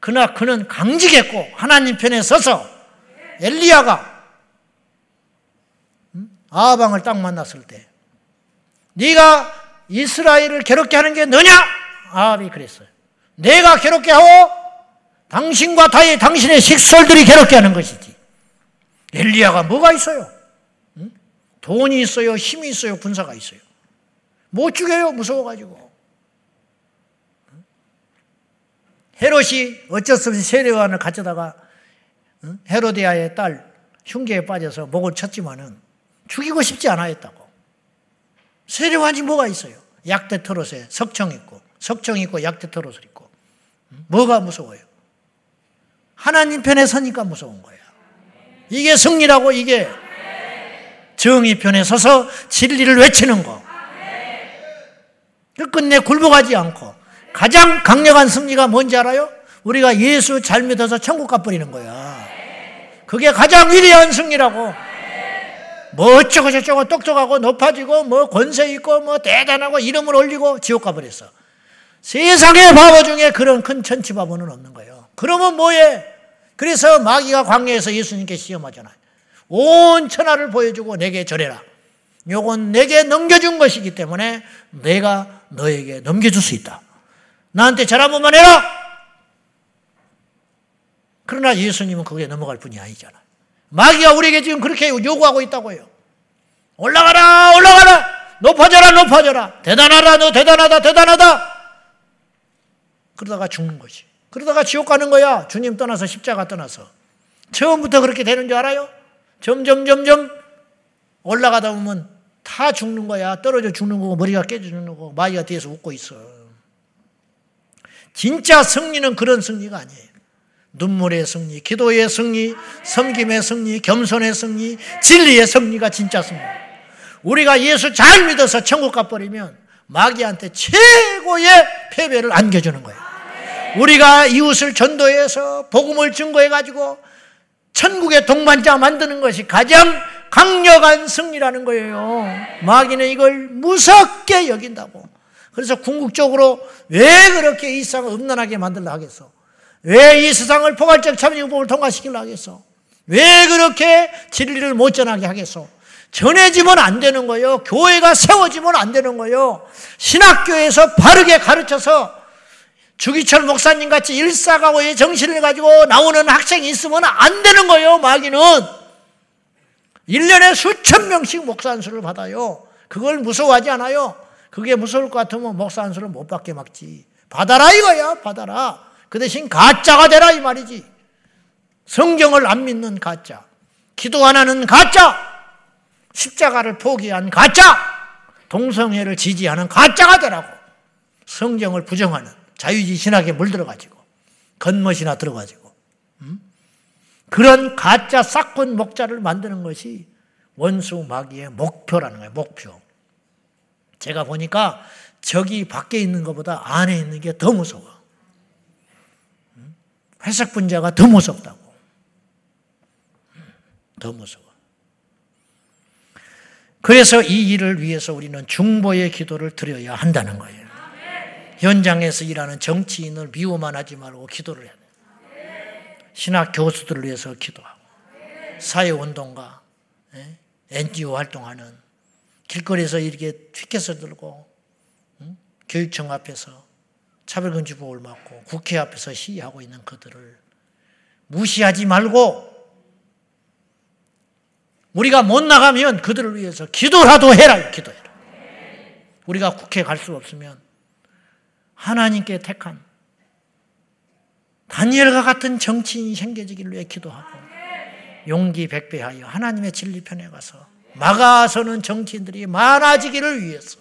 그러나 그는 강직했고 하나님 편에 서서 엘리야가 아합을 딱 만났을 때 네가 이스라엘을 괴롭게 하는 게 너냐? 아합이 그랬어요. 내가 괴롭게 하고 당신과 다의 당신의 식솔들이 괴롭게 하는 것이지. 엘리야가 뭐가 있어요? 응? 돈이 있어요, 힘이 있어요, 군사가 있어요. 못 죽여요, 무서워가지고. 헤롯이 어쩔 수 없이 세례요한을 가져다가 헤로디아의 딸 흉계에 빠져서 목을 쳤지만은 죽이고 싶지 않아 했다고. 세례관이 뭐가 있어요? 약대 털옷에 석청 있고, 석청 있고 약대 털옷을 입고. 뭐가 무서워요? 하나님 편에 서니까 무서운 거야. 이게 승리라고 이게 정의 편에 서서 진리를 외치는 거. 끝내 굴복하지 않고 가장 강력한 승리가 뭔지 알아요? 우리가 예수 잘 믿어서 천국 가버리는 거야. 그게 가장 위대한 승리라고. 뭐 어쩌고 저쩌고 똑똑하고 높아지고 뭐 권세 있고 뭐 대단하고 이름을 올리고 지옥 가버렸어. 세상의 바보 중에 그런 큰 천치 바보는 없는 거예요. 그러면 뭐해? 그래서 마귀가 광야에서 예수님께 시험하잖아요. 온 천하를 보여주고 내게 절해라. 요건 내게 넘겨준 것이기 때문에 내가 너에게 넘겨줄 수 있다. 나한테 절 한 번만 해라! 그러나 예수님은 거기에 넘어갈 뿐이 아니잖아. 마귀가 우리에게 지금 그렇게 요구하고 있다고 해요. 올라가라, 올라가라! 높아져라, 높아져라! 대단하다, 너 대단하다, 대단하다! 그러다가 죽는 것이. 그러다가 지옥 가는 거야. 주님 떠나서 십자가 떠나서. 처음부터 그렇게 되는 줄 알아요? 점점, 점점 올라가다 보면 다 죽는 거야. 떨어져 죽는 거고, 머리가 깨져 죽는 거고, 마귀가 뒤에서 웃고 있어. 진짜 승리는 그런 승리가 아니에요. 눈물의 승리, 기도의 승리, 섬김의 승리, 겸손의 승리, 진리의 승리가 진짜 승리. 우리가 예수 잘 믿어서 천국 가버리면 마귀한테 최고의 패배를 안겨주는 거예요. 우리가 이웃을 전도해서 복음을 증거해가지고 천국의 동반자 만드는 것이 가장 강력한 승리라는 거예요. 마귀는 이걸 무섭게 여긴다고. 그래서 궁극적으로 왜 그렇게 이 세상을 음란하게 만들려 하겠어? 왜 이 세상을 포괄적 참여법을 통과시키려 하겠어? 왜 그렇게 진리를 못 전하게 하겠어? 전해지면 안 되는 거예요. 교회가 세워지면 안 되는 거예요. 신학교에서 바르게 가르쳐서 주기철 목사님 같이 일사가오의 정신을 가지고 나오는 학생이 있으면 안 되는 거예요, 마귀는. 1년에 수천 명씩 목사 안수를 받아요. 그걸 무서워하지 않아요. 그게 무서울 것 같으면 목사 안수를 못 받게 막지. 받아라 이거야, 받아라. 그 대신 가짜가 되라 이 말이지. 성경을 안 믿는 가짜. 기도 안 하는 가짜. 십자가를 포기한 가짜. 동성애를 지지하는 가짜가 되라고. 성경을 부정하는 자유지 신학에 물들어가지고 겉멋이나 들어가지고 음? 그런 가짜 싹군 목자를 만드는 것이 원수 마귀의 목표라는 거예요. 목표. 제가 보니까 저기 밖에 있는 것보다 안에 있는 게 더 무서워. 회색 분자가 더 무섭다고. 더 무서워. 그래서 이 일을 위해서 우리는 중보의 기도를 드려야 한다는 거예요. 현장에서 일하는 정치인을 미워만 하지 말고 기도를 해야 돼. 신학 교수들을 위해서 기도하고, 사회운동가, NGO 활동하는 길거리에서 이렇게 피켓을 들고 응? 교육청 앞에서 차별금지법을 맞고 국회 앞에서 시위하고 있는 그들을 무시하지 말고 우리가 못 나가면 그들을 위해서 기도라도 해라 기도해라 우리가 국회 갈 수 없으면 하나님께 택한 다니엘과 같은 정치인이 생겨지기를 위해 기도하고 용기 백배하여 하나님의 진리 편에 가서 막아서는 정치인들이 많아지기를 위해서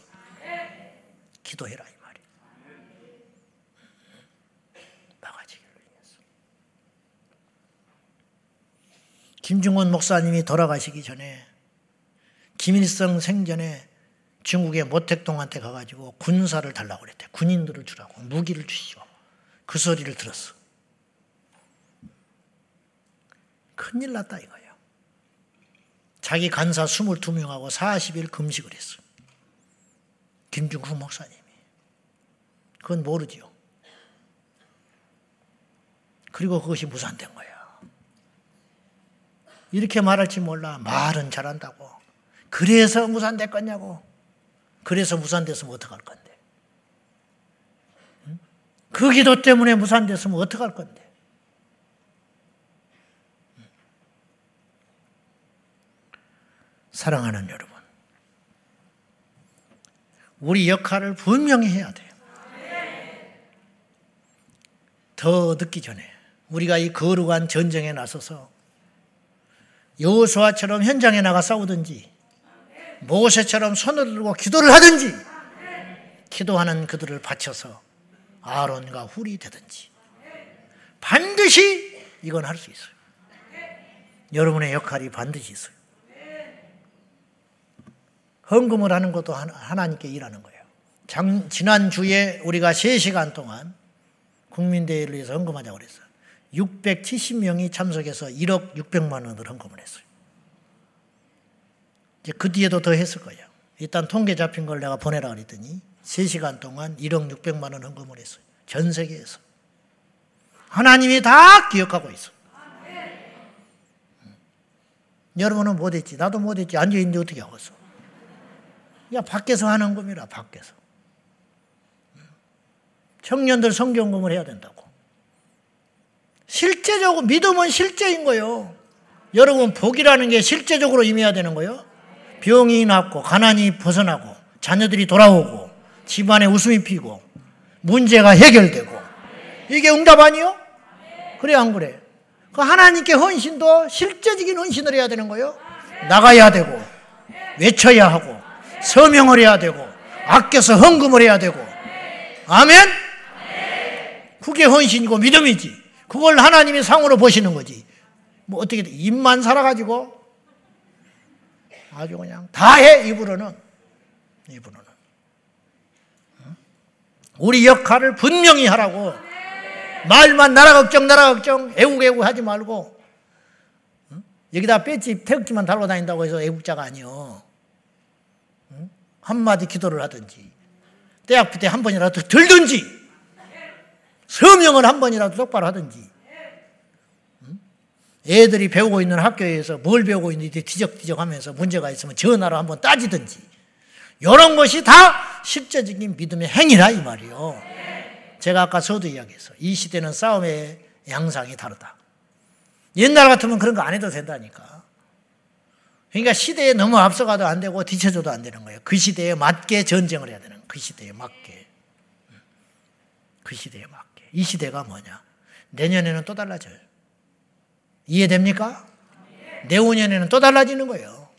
기도해라 이 말이에요. 막아지기를 위해서. 김중원 목사님이 돌아가시기 전에 김일성 생전에 중국의 모택동한테 가가지고 군사를 달라고 그랬대. 군인들을 주라고 무기를 주시오. 그 소리를 들었어. 큰일 났다 이거예요. 자기 간사 22명하고 40일 금식을 했어. 김중국 목사님이. 그건 모르지요. 그리고 그것이 무산된 거야. 이렇게 말할지 몰라. 말은 잘한다고. 그래서 무산됐겠냐고. 그래서 무산됐으면 어떡할 건데. 그 기도 때문에 무산됐으면 어떡할 건데. 사랑하는 여러분. 우리 역할을 분명히 해야 돼요. 더 늦기 전에 우리가 이 거룩한 전쟁에 나서서 여호수아처럼 현장에 나가 싸우든지 모세처럼 손을 들고 기도를 하든지 기도하는 그들을 바쳐서 아론과 훌이 되든지 반드시 이건 할 수 있어요. 여러분의 역할이 반드시 있어요. 헌금을 하는 것도 하나님께 일하는 거예요. 장, 지난주에 우리가 3시간 동안 국민대회를 위해서 헌금하자고 그랬어요. 670명이 참석해서 1억 600만 원을 헌금을 했어요. 이제 그 뒤에도 더 했을 거예요. 일단 통계 잡힌 걸 내가 보내라 그랬더니 3시간 동안 1억 600만 원 헌금을 했어요. 전 세계에서. 하나님이 다 기억하고 있어. 음. 여러분은 못했지. 나도 못했지. 앉아있는데 어떻게 하겠어. 야, 밖에서 하는 겁니다, 밖에서. 청년들 성경금을 해야 된다고. 실제적으로, 믿음은 실제인 거요. 여러분, 복이라는 게 실제적으로 임해야 되는 거요. 병이 낫고, 가난이 벗어나고, 자녀들이 돌아오고, 집안에 웃음이 피고, 문제가 해결되고. 이게 응답 아니요? 그래, 안 그래? 그 하나님께 헌신도 실제적인 헌신을 해야 되는 거요. 나가야 되고, 외쳐야 하고, 서명을 해야 되고 아껴서 헌금을 해야 되고 아멘? 그게 헌신이고 믿음이지. 그걸 하나님이 상으로 보시는 거지. 뭐 어떻게 입만 살아가지고 아주 그냥 다해 입으로는. 입으로는. 우리 역할을 분명히 하라고. 말만 나라 걱정 나라 걱정. 애국애국 하지 말고. 여기다 배지 태극기만 달고 다닌다고 해서 애국자가 아니요. 한마디 기도를 하든지. 때 아플 때 한 번이라도 들든지. 서명을 한 번이라도 똑바로 하든지 애들이 배우고 있는 학교에서 뭘 배우고 있는지 뒤적뒤적 하면서 문제가 있으면 전화로 한번 따지든지 이런 것이 다 실제적인 믿음의 행위라 이 말이요. 제가 아까 서두 이야기했어. 이 시대는 싸움의 양상이 다르다. 옛날 같으면 그런 거 안 해도 된다니까. 그러니까 시대에 너무 앞서가도 안 되고 뒤쳐져도 안 되는 거예요. 그 시대에 맞게 전쟁을 해야 되는 거예요. 그 시대에 맞게. 그 시대에 맞게. 이 시대가 뭐냐? 내년에는 또 달라져요. 이해됩니까? 내후년에는 또 달라지는 거예요.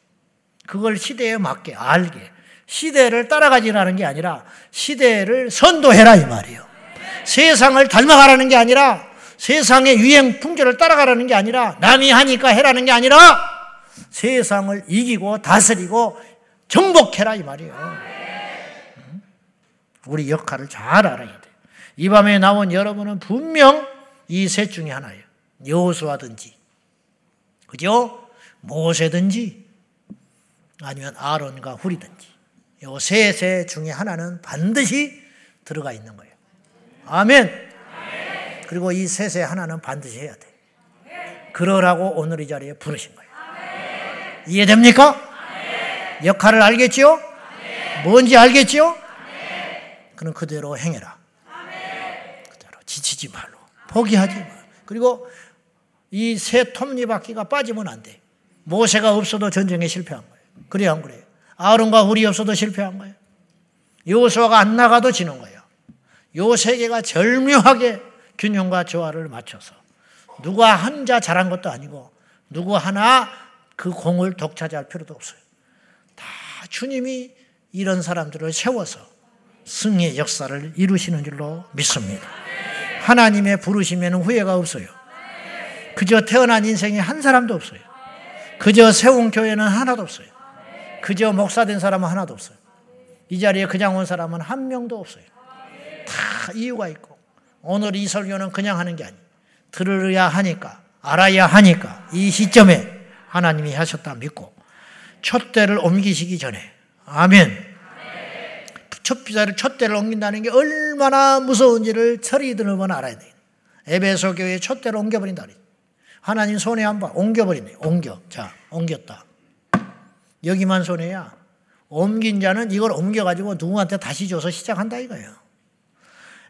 그걸 시대에 맞게 알게. 시대를 따라가지라는 게 아니라 시대를 선도해라 이 말이에요. 세상을 닮아가라는 게 아니라 세상의 유행 풍조를 따라가라는 게 아니라 남이 하니까 해라는 게 아니라 세상을 이기고 다스리고 정복해라 이 말이에요. 우리 역할을 잘 알아야 돼. 이 밤에 나온 여러분은 분명 이 셋 중에 하나예요. 여호수아든지, 그죠? 모세든지, 아니면 아론과 훌이든지. 요 셋의 중에 하나는 반드시 들어가 있는 거예요. 아멘. 그리고 이 셋의 하나는 반드시 해야 돼. 그러라고 오늘 이 자리에 부르신 거예요. 이해됩니까? 역할을 알겠지요? 뭔지 알겠지요? 그럼 그대로 행해라. 그대로 지치지 말로. 포기하지 마. 그리고 이 새 톱니바퀴가 빠지면 안 돼. 모세가 없어도 전쟁에 실패한 거예요. 그래 안 그래요? 아론과 훌이 없어도 실패한 거예요. 요수아가 안 나가도 지는 거예요. 요 세계가 절묘하게 균형과 조화를 맞춰서 누가 혼자 잘한 것도 아니고 누구 하나 그 공을 독차지할 필요도 없어요. 다 주님이 이런 사람들을 세워서 승리의 역사를 이루시는 줄로 믿습니다. 하나님의 부르시면 후회가 없어요. 그저 태어난 인생에 한 사람도 없어요. 그저 세운 교회는 하나도 없어요. 그저 목사된 사람은 하나도 없어요. 이 자리에 그냥 온 사람은 한 명도 없어요. 다 이유가 있고 오늘 이 설교는 그냥 하는 게 아니에요. 들으야 하니까 알아야 하니까 이 시점에 하나님이 하셨다 믿고 첫 대를 옮기시기 전에 아멘. 첫 비자를 첫 대를 옮긴다는 게 얼마나 무서운지를 철이 드는 건 알아야 돼요. 에베소 교회 첫 대를 옮겨버린다. 하나님 손에 한번 옮겨버리네. 옮겨. 자, 옮겼다. 여기만 손해야. 옮긴 자는 이걸 옮겨가지고 누구한테 다시 줘서 시작한다 이거예요.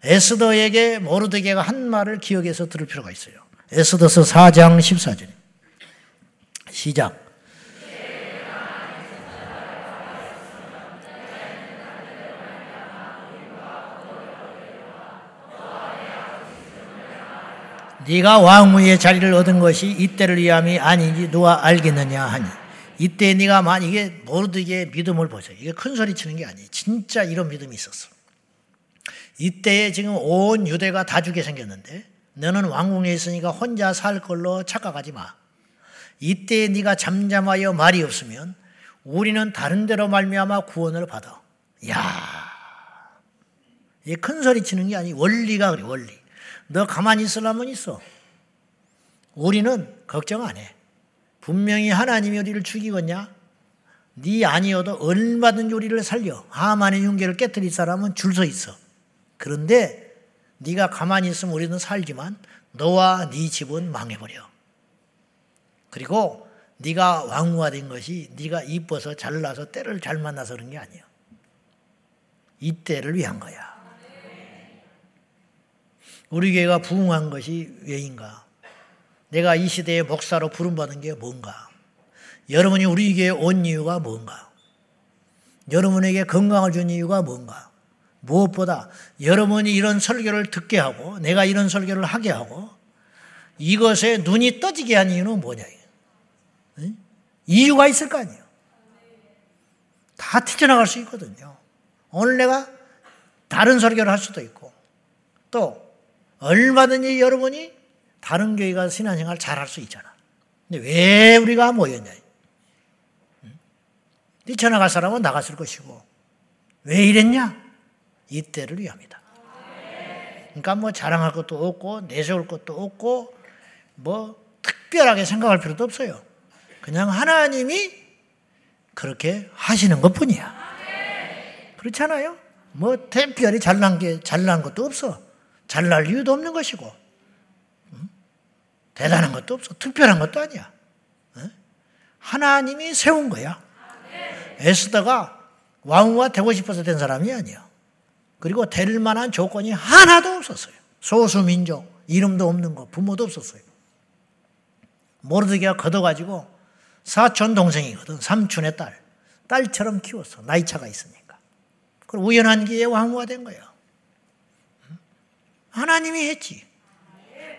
에스더에게 모르드게가 한 말을 기억해서 들을 필요가 있어요. 에스더서 4장 14절. 시작. 네가 왕후의 자리를 얻은 것이 이때를 위함이 아닌지 누가 알겠느냐 하니 이때 네가 만약에 모르드게 믿음을 보세요. 이게 큰 소리 치는 게 아니에요. 진짜 이런 믿음이 있었어. 이때에 지금 온 유대가 다 죽게 생겼는데 너는 왕궁에 있으니까 혼자 살 걸로 착각하지 마. 이때 네가 잠잠하여 말이 없으면 우리는 다른 데로 말미암아 구원을 받아. 야, 이큰 소리 치는 게 아니 원리가 그래 원리. 너 가만히 있으려면 있어. 우리는 걱정 안 해. 분명히 하나님이 우리를 죽이겠냐? 네 아니어도 얼마든지 우리를 살려. 하만의 윤계를 깨뜨릴 사람은 줄 서 있어. 그런데 네가 가만히 있으면 우리는 살지만 너와 네 집은 망해버려. 그리고 네가 왕후가 된 것이 네가 이뻐서 잘나서 때를 잘 만나서 그런 게 아니야. 이 때를 위한 거야. 우리 교회가 부흥한 것이 왜인가? 내가 이 시대의 목사로 부름받은 게 뭔가? 여러분이 우리 교회에 온 이유가 뭔가? 여러분에게 건강을 준 이유가 뭔가? 무엇보다 여러분이 이런 설교를 듣게 하고 내가 이런 설교를 하게 하고 이것에 눈이 떠지게 한 이유는 뭐냐? 이유가 있을 거 아니에요. 다 튀어나갈 수 있거든요. 오늘 내가 다른 설교를 할 수도 있고 또 얼마든지 여러분이 다른 교회 가 신앙생활 잘할 수 있잖아. 근데 왜 우리가 모였냐? 뛰쳐나갈 사람은 나갔을 것이고 왜 이랬냐? 이때를 위함이다. 그러니까 뭐 자랑할 것도 없고 내세울 것도 없고 뭐 특별하게 생각할 필요도 없어요. 그냥 하나님이 그렇게 하시는 것 뿐이야. 그렇잖아요? 뭐 특별히 잘난 게 잘난 것도 없어. 잘날 이유도 없는 것이고, 대단한 것도 없어. 특별한 것도 아니야. 하나님이 세운 거야. 에스더가 왕후가 되고 싶어서 된 사람이 아니야. 그리고 될 만한 조건이 하나도 없었어요. 소수 민족, 이름도 없는 거, 부모도 없었어요. 모르드게가 걷어가지고 사촌 동생이거든. 삼촌의 딸. 딸처럼 키웠어. 나이 차가 있으니까. 그리고 우연한 기회에 왕후가 된 거예요. 하나님이 했지.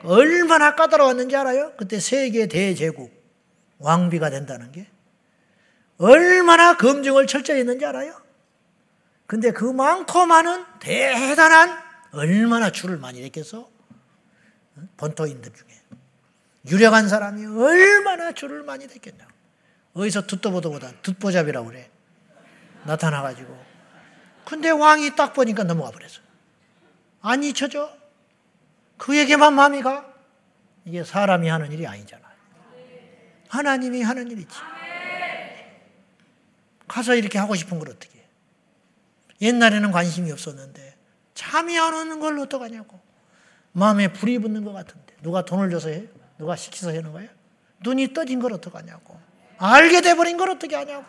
얼마나 까다로웠는지 알아요? 그때 세계 대제국 왕비가 된다는 게 얼마나 검증을 철저히 했는지 알아요? 근데 그 많고 많은 대단한 얼마나 줄을 많이 냈겠어? 본토인들 중에 유력한 사람이 얼마나 줄을 많이 냈겠냐? 어디서 듣도 보도 보다 듣보잡이라고 그래. 나타나가지고. 근데 왕이 딱 보니까 넘어가 버렸어. 안 잊혀져? 그에게만 마음이 가? 이게 사람이 하는 일이 아니잖아요. 하나님이 하는 일이지. 가서 이렇게 하고 싶은 걸 어떻게 해? 옛날에는 관심이 없었는데 잠이 안 오는 걸 어떡하냐고. 마음에 불이 붙는 것 같은데 누가 돈을 줘서 해? 누가 시켜서 하는 거예요? 눈이 떠진 걸 어떡하냐고. 알게 돼버린 걸 어떻게 하냐고.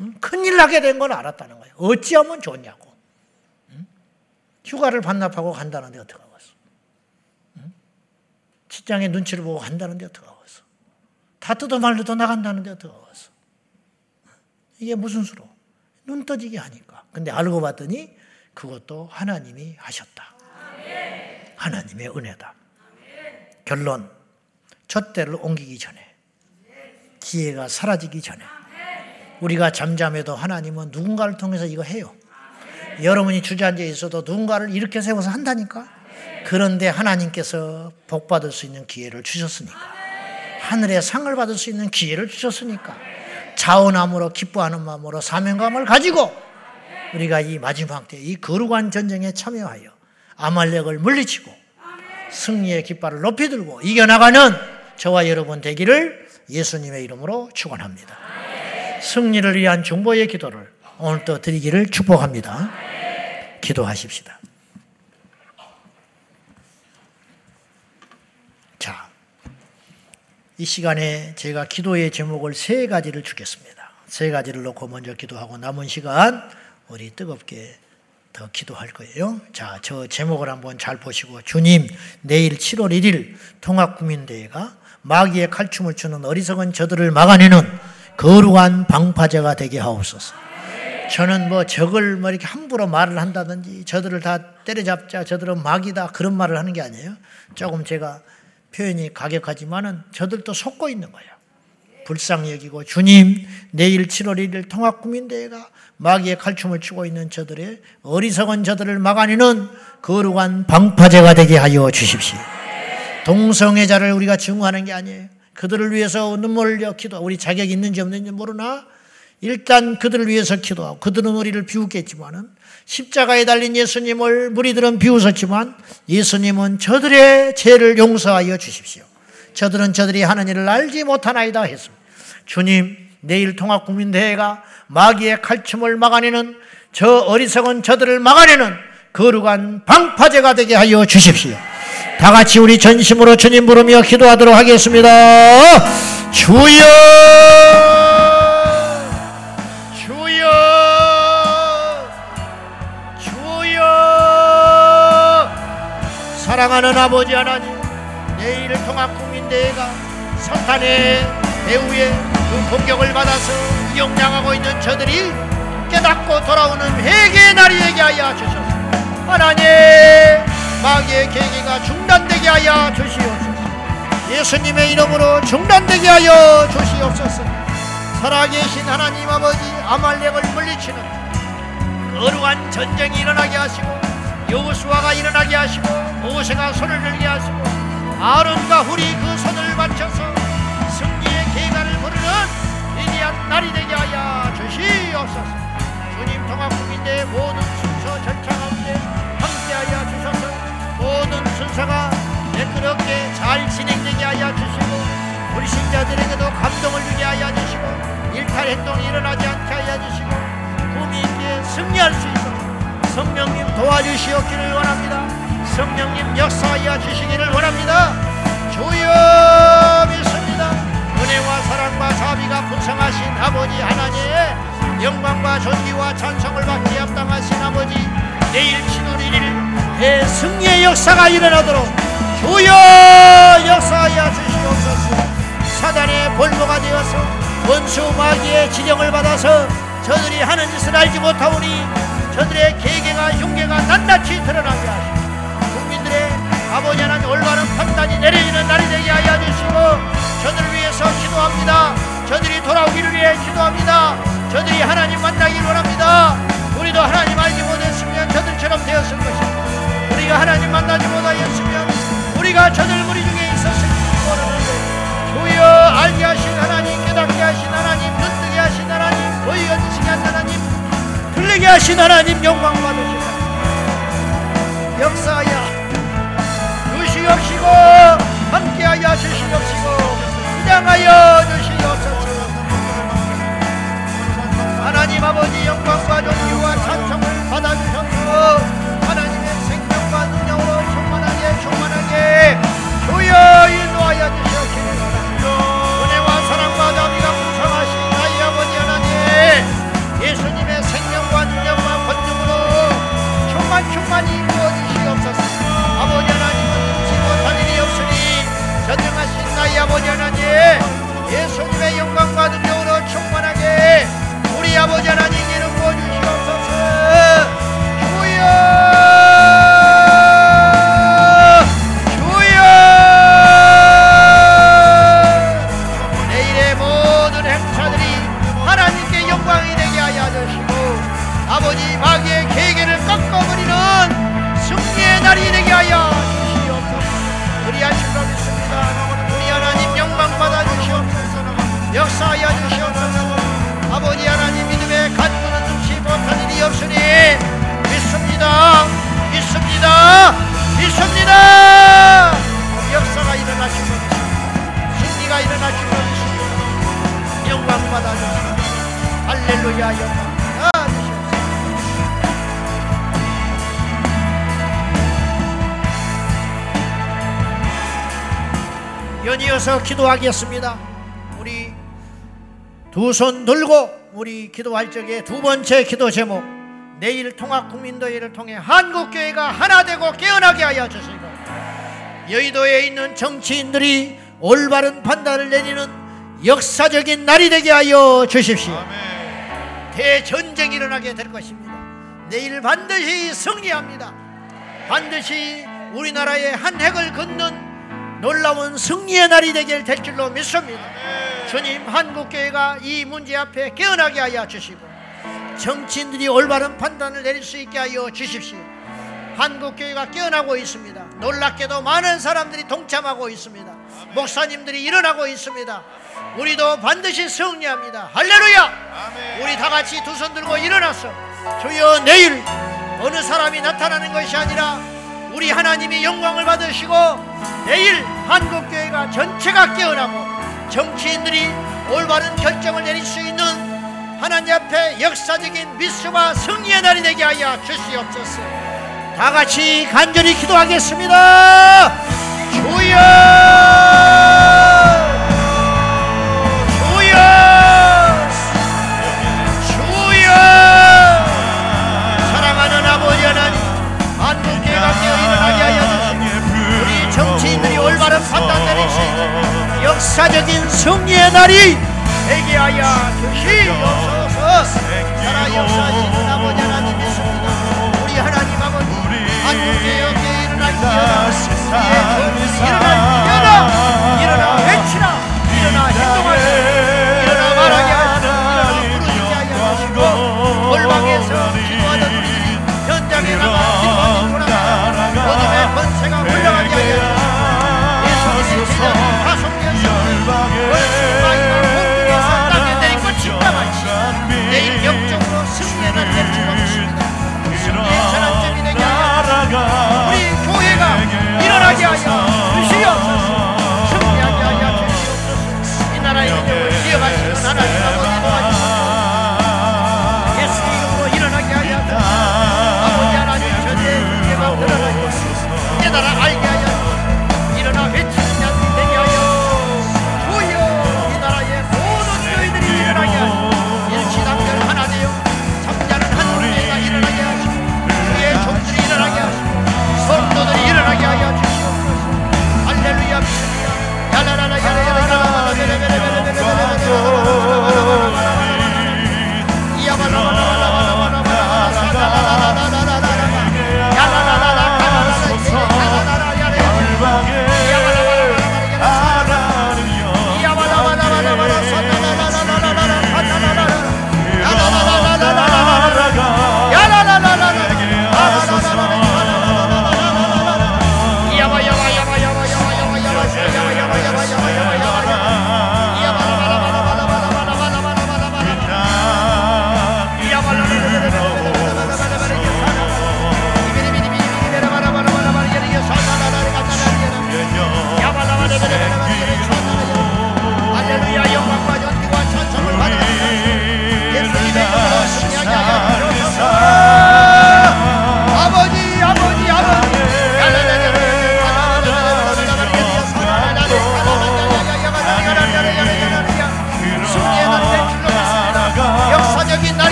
응? 큰일 나게 된 걸 알았다는 거예요. 어찌하면 좋냐고. 응? 휴가를 반납하고 간다는데 어떡하겠어. 응? 직장에 눈치를 보고 간다는데 어떡하겠어. 다 뜯어 말려도 나간다는데 어떡하겠어. 이게 무슨 수로? 눈 떠지게 하니까. 근데 알고 봤더니 그것도 하나님이 하셨다. 하나님의 은혜다. 결론, 첫 때를 옮기기 전에, 기회가 사라지기 전에, 우리가 잠잠해도 하나님은 누군가를 통해서 이거 해요. 여러분이 주저앉아 있어도 누군가를 이렇게 세워서 한다니까. 그런데 하나님께서 복 받을 수 있는 기회를 주셨으니까. 하늘의 상을 받을 수 있는 기회를 주셨으니까. 자원함으로 기뻐하는 마음으로 사명감을 가지고 우리가 이 마지막 때 이 거룩한 전쟁에 참여하여 아말렉을 물리치고 승리의 깃발을 높이 들고 이겨나가는 저와 여러분 되기를 예수님의 이름으로 축원합니다. 승리를 위한 중보의 기도를 오늘 또 드리기를 축복합니다. 기도하십시다. 이 시간에 제가 기도의 제목을 세 가지를 주겠습니다. 세 가지를 놓고 먼저 기도하고 남은 시간 우리 뜨겁게 더 기도할 거예요. 자, 저 제목을 한번 잘 보시고 주님 내일 7월 1일 통합국민대회가 마귀의 칼춤을 추는 어리석은 저들을 막아내는 거룩한 방파제가 되게 하옵소서. 저는 뭐 적을 뭐 이렇게 함부로 말을 한다든지 저들을 다 때려잡자 저들은 마귀다 그런 말을 하는 게 아니에요. 조금 제가 표현이 가격하지만은 저들도 속고 있는 거예요. 불쌍히 여기고 주님 내일 7월 1일 통합국민대회가 마귀의 칼춤을 추고 있는 저들의 어리석은 저들을 막아내는 거룩한 방파제가 되게 하여 주십시오. 동성애자를 우리가 증오하는 게 아니에요. 그들을 위해서 눈물을 흘려 기도. 우리 자격 있는지 없는지 모르나 일단 그들을 위해서 기도하고 그들은 우리를 비웃겠지만은 십자가에 달린 예수님을 무리들은 비웃었지만 예수님은 저들의 죄를 용서하여 주십시오. 저들은 저들이 하는 일을 알지 못하나이다 했습니다. 주님, 내일 통합국민대회가 마귀의 칼춤을 막아내는 저 어리석은 저들을 막아내는 거룩한 방파제가 되게 하여 주십시오. 다 같이 우리 전심으로 주님 부르며 기도하도록 하겠습니다. 주여! 사랑하는 아버지 하나님, 내일 통합국민대회가 사탄의 배후에 그 공격을 받아서 이용당하고 있는 저들이 깨닫고 돌아오는 회개의 날이 되게 하여 주소서. 하나님, 마귀의 계기가 중단되게 하여 주시옵소서. 예수님의 이름으로 중단되게 하여 주시옵소서. 살아계신 하나님 아버지 아말렉을 물리치는 거룩한 전쟁이 일어나게 하시고 여호수아가 일어나게 하시고 모세가 손을 들게 하시고 아론과 훌이 그 손을 맞춰서 승리의 계가를 부르는 위대한 날이 되게 하여 주시옵소서. 주님 통합 국민대 모든 순서 절차 가운데 함께하여 주셔서 모든 순서가 매끄럽게 잘 진행되게 하여 주시고 우리 신자들에게도 감동을 주게 하여 주시고 일탈 행동이 일어나지 않게 하여 주시고 꿈이 있게 승리할 수 있도록 성령님 도와주시옵기를 원합니다. 성령님 역사하여 주시기를 원합니다. 주여 믿습니다. 은혜와 사랑과 자비가 풍성하신 아버지 하나님의 영광과 존귀와 찬송을 받기에 합당하신 아버지 내일 7월 1일 대승리의 역사가 일어나도록 주여 역사하여 주시옵소서. 사단의 볼모가 되어서 원수 마귀의 지령을 받아서 저들이 하는 짓을 알지 못하오니 저들의 계계가 흉계가 낱낱이 드러나게 하시고 국민들의 아버지 하나님 올바른 판단이 내려지는 날이 되게 하여 주시고 저들을 위해서 기도합니다. 저들이 돌아오기를 위해 기도합니다. 저들이 하나님 만나기를 원합니다. 우리도 하나님 알지 못했으면 저들처럼 되었을 것입니다. 우리가 하나님 만나지 못하였으면 우리가 저들 무리 중에 있었을지 모르는데 주여 알게 하신 하나님 깨닫게 들리게 하신 하나님 영광 받으시다 역사하여 주시옵시고 함께하여 주시옵시고 주장하여 주시옵소서. 하나님 아버지 영광과 존귀와 찬송을 받아주셔서 아버지 하나님 예수님의 영광과 능력으로 충만하게 우리 아버지 하나님 믿습니다. 믿습니다. 역사가 것입니다 승리가 것입니다 영광 받아 주시옵소서 할렐루야 영광 연이어서 기도하겠습니다. 우리 두 손 들고 우리 기도할 적에 두 번째 기도 제목 내일 통합국민도회를 통해 한국교회가 하나 되고 깨어나게 하여 주시고 여의도에 있는 정치인들이 올바른 판단을 내리는 역사적인 날이 되게 하여 주십시오. 대전쟁이 일어나게 될 것입니다. 내일 반드시 승리합니다. 반드시 우리나라의 한 획을 긋는 놀라운 승리의 날이 되길 될 줄로 믿습니다. 주님 한국교회가 이 문제 앞에 깨어나게 하여 주시고 정치인들이 올바른 판단을 내릴 수 있게 하여 주십시오. 한국교회가 깨어나고 있습니다. 놀랍게도 많은 사람들이 동참하고 있습니다. 목사님들이 일어나고 있습니다. 우리도 반드시 승리합니다. 할렐루야! 우리 다 같이 두 손 들고 일어나서 주여 내일 어느 사람이 나타나는 것이 아니라 우리 하나님이 영광을 받으시고 내일 한국교회가 전체가 깨어나고 정치인들이 올바른 결정을 내릴 수 있는 하나님 앞에 역사적인 미수와 승리의 날이 되게 하여 주시옵소서. 다 같이 간절히 기도하겠습니다. 주여! 정치인들이 올바른 판단 있는 역사적인 승리의 날이 되게 하여 주시옵소서 살아 역사하시는 아버지 하나님 믿습니다 우리 하나님 아버지 한국교회 깨어 일어날지어다 우리의 종들이 일어날지어다 일어나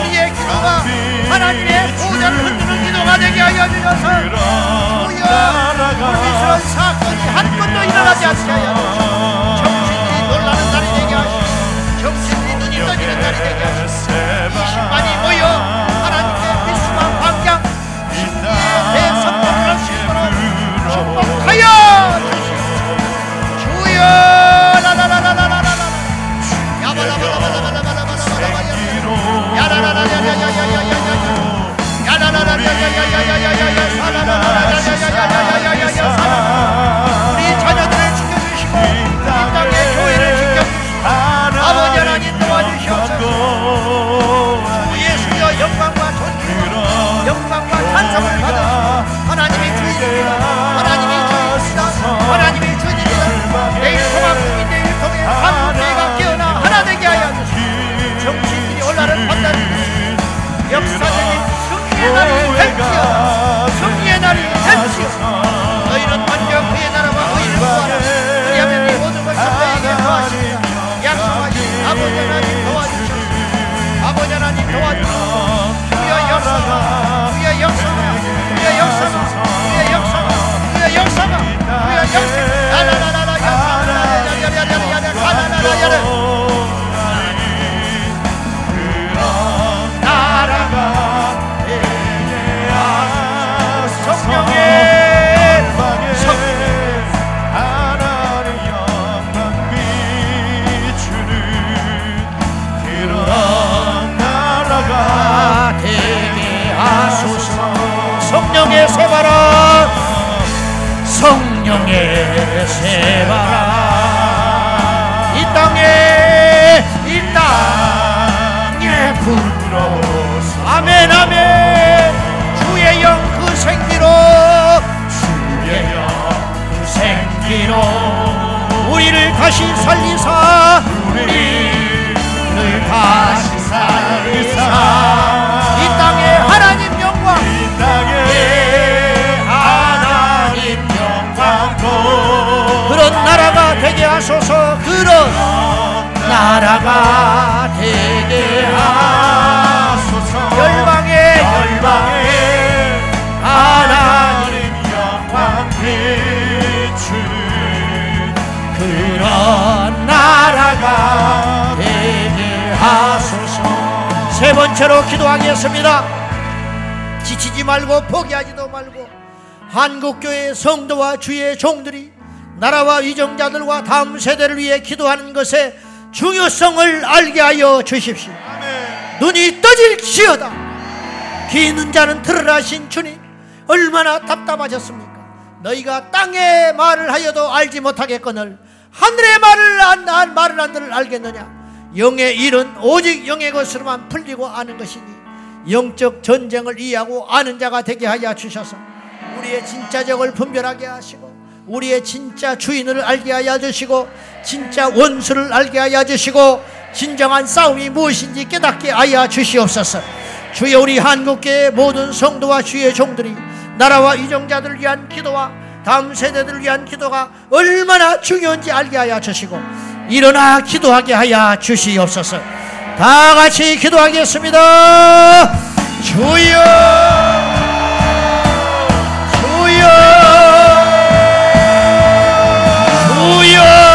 우리의 기도가 하나님의 보좌를 흔드는 기도가 되게 하여 주셔서. 주여 불미스러운 사건이 한 번도 일어나지 않게 하여 주시옵소서 정신들이 놀라는 날이 되게 하시고 정신들이 눈이 떠지는 날이 되게 하시고 성령의 새바람 성령의 새바람 이 땅에 이 땅에 불어 아멘 아멘. 주의 영 그 생기로. 주의 영 그 생기로. 우리를 다시 살리사. 우리를 다시 나라가 되게 하소서. 열방에 열방에 하나님 영광 비추는 그런 나라가 되게 하소서. 세 번째로 기도하겠습니다. 지치지 말고 포기하지도 말고 한국교회 성도와 주의 종들이 나라와 위정자들과 다음 세대를 위해 기도하는 것의 중요성을 알게 하여 주십시오. 눈이 떠질지어다. 귀 있는 자는 들으라신 주님 얼마나 답답하셨습니까? 너희가 땅의 말을 하여도 알지 못하겠거늘 하늘의 말을 안, 안 말을 안들 알겠느냐? 영의 일은 오직 영의 것으로만 풀리고 아는 것이니 영적 전쟁을 이해하고 아는 자가 되게 하여 주셔서 우리의 진짜 적을 분별하게 하시고 우리의 진짜 주인을 알게 하여 주시고 진짜 원수를 알게 하여 주시고 진정한 싸움이 무엇인지 깨닫게 하여 주시옵소서. 주여 우리 한국교회 모든 성도와 주의 종들이 나라와 이정자들을 위한 기도와 다음 세대들을 위한 기도가 얼마나 중요한지 알게 하여 주시고 일어나 기도하게 하여 주시옵소서. 다 같이 기도하겠습니다. 주여 하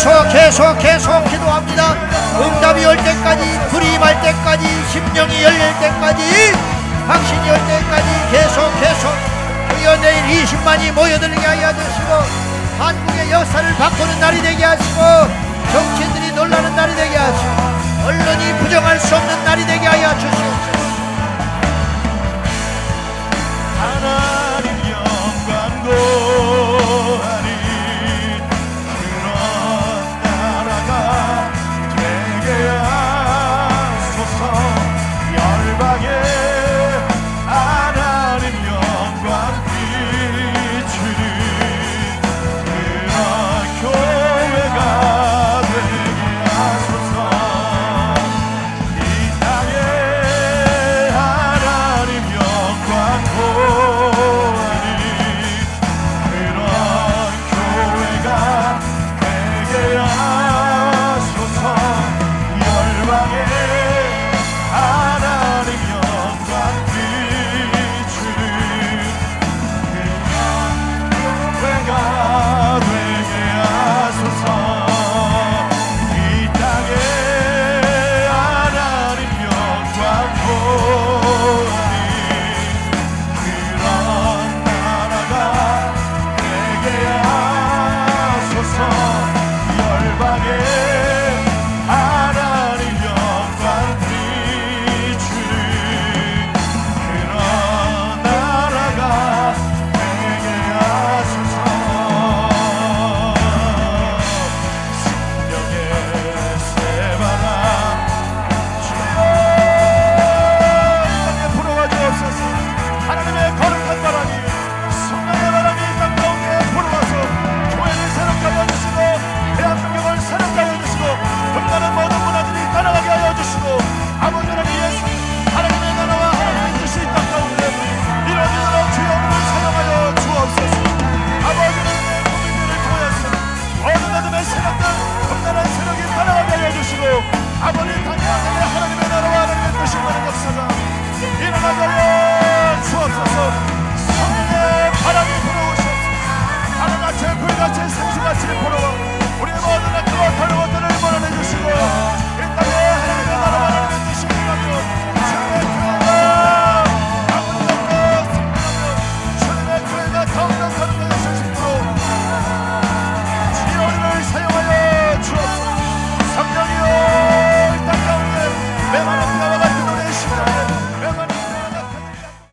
계속 계속 계속 기도합니다. 응답이 올 때까지 불임할 때까지 심령이 열릴 때까지 확신이 올 때까지 계속 계속 주여 내일 20만이 모여드는 게 하여 주시고 한국의 역사를 바꾸는 날이 되게 하시고 정치인들이 놀라는 날이 되게 하시고 언론이 부정할 수 없는 날이 되게 하여 주시옵소서. 하나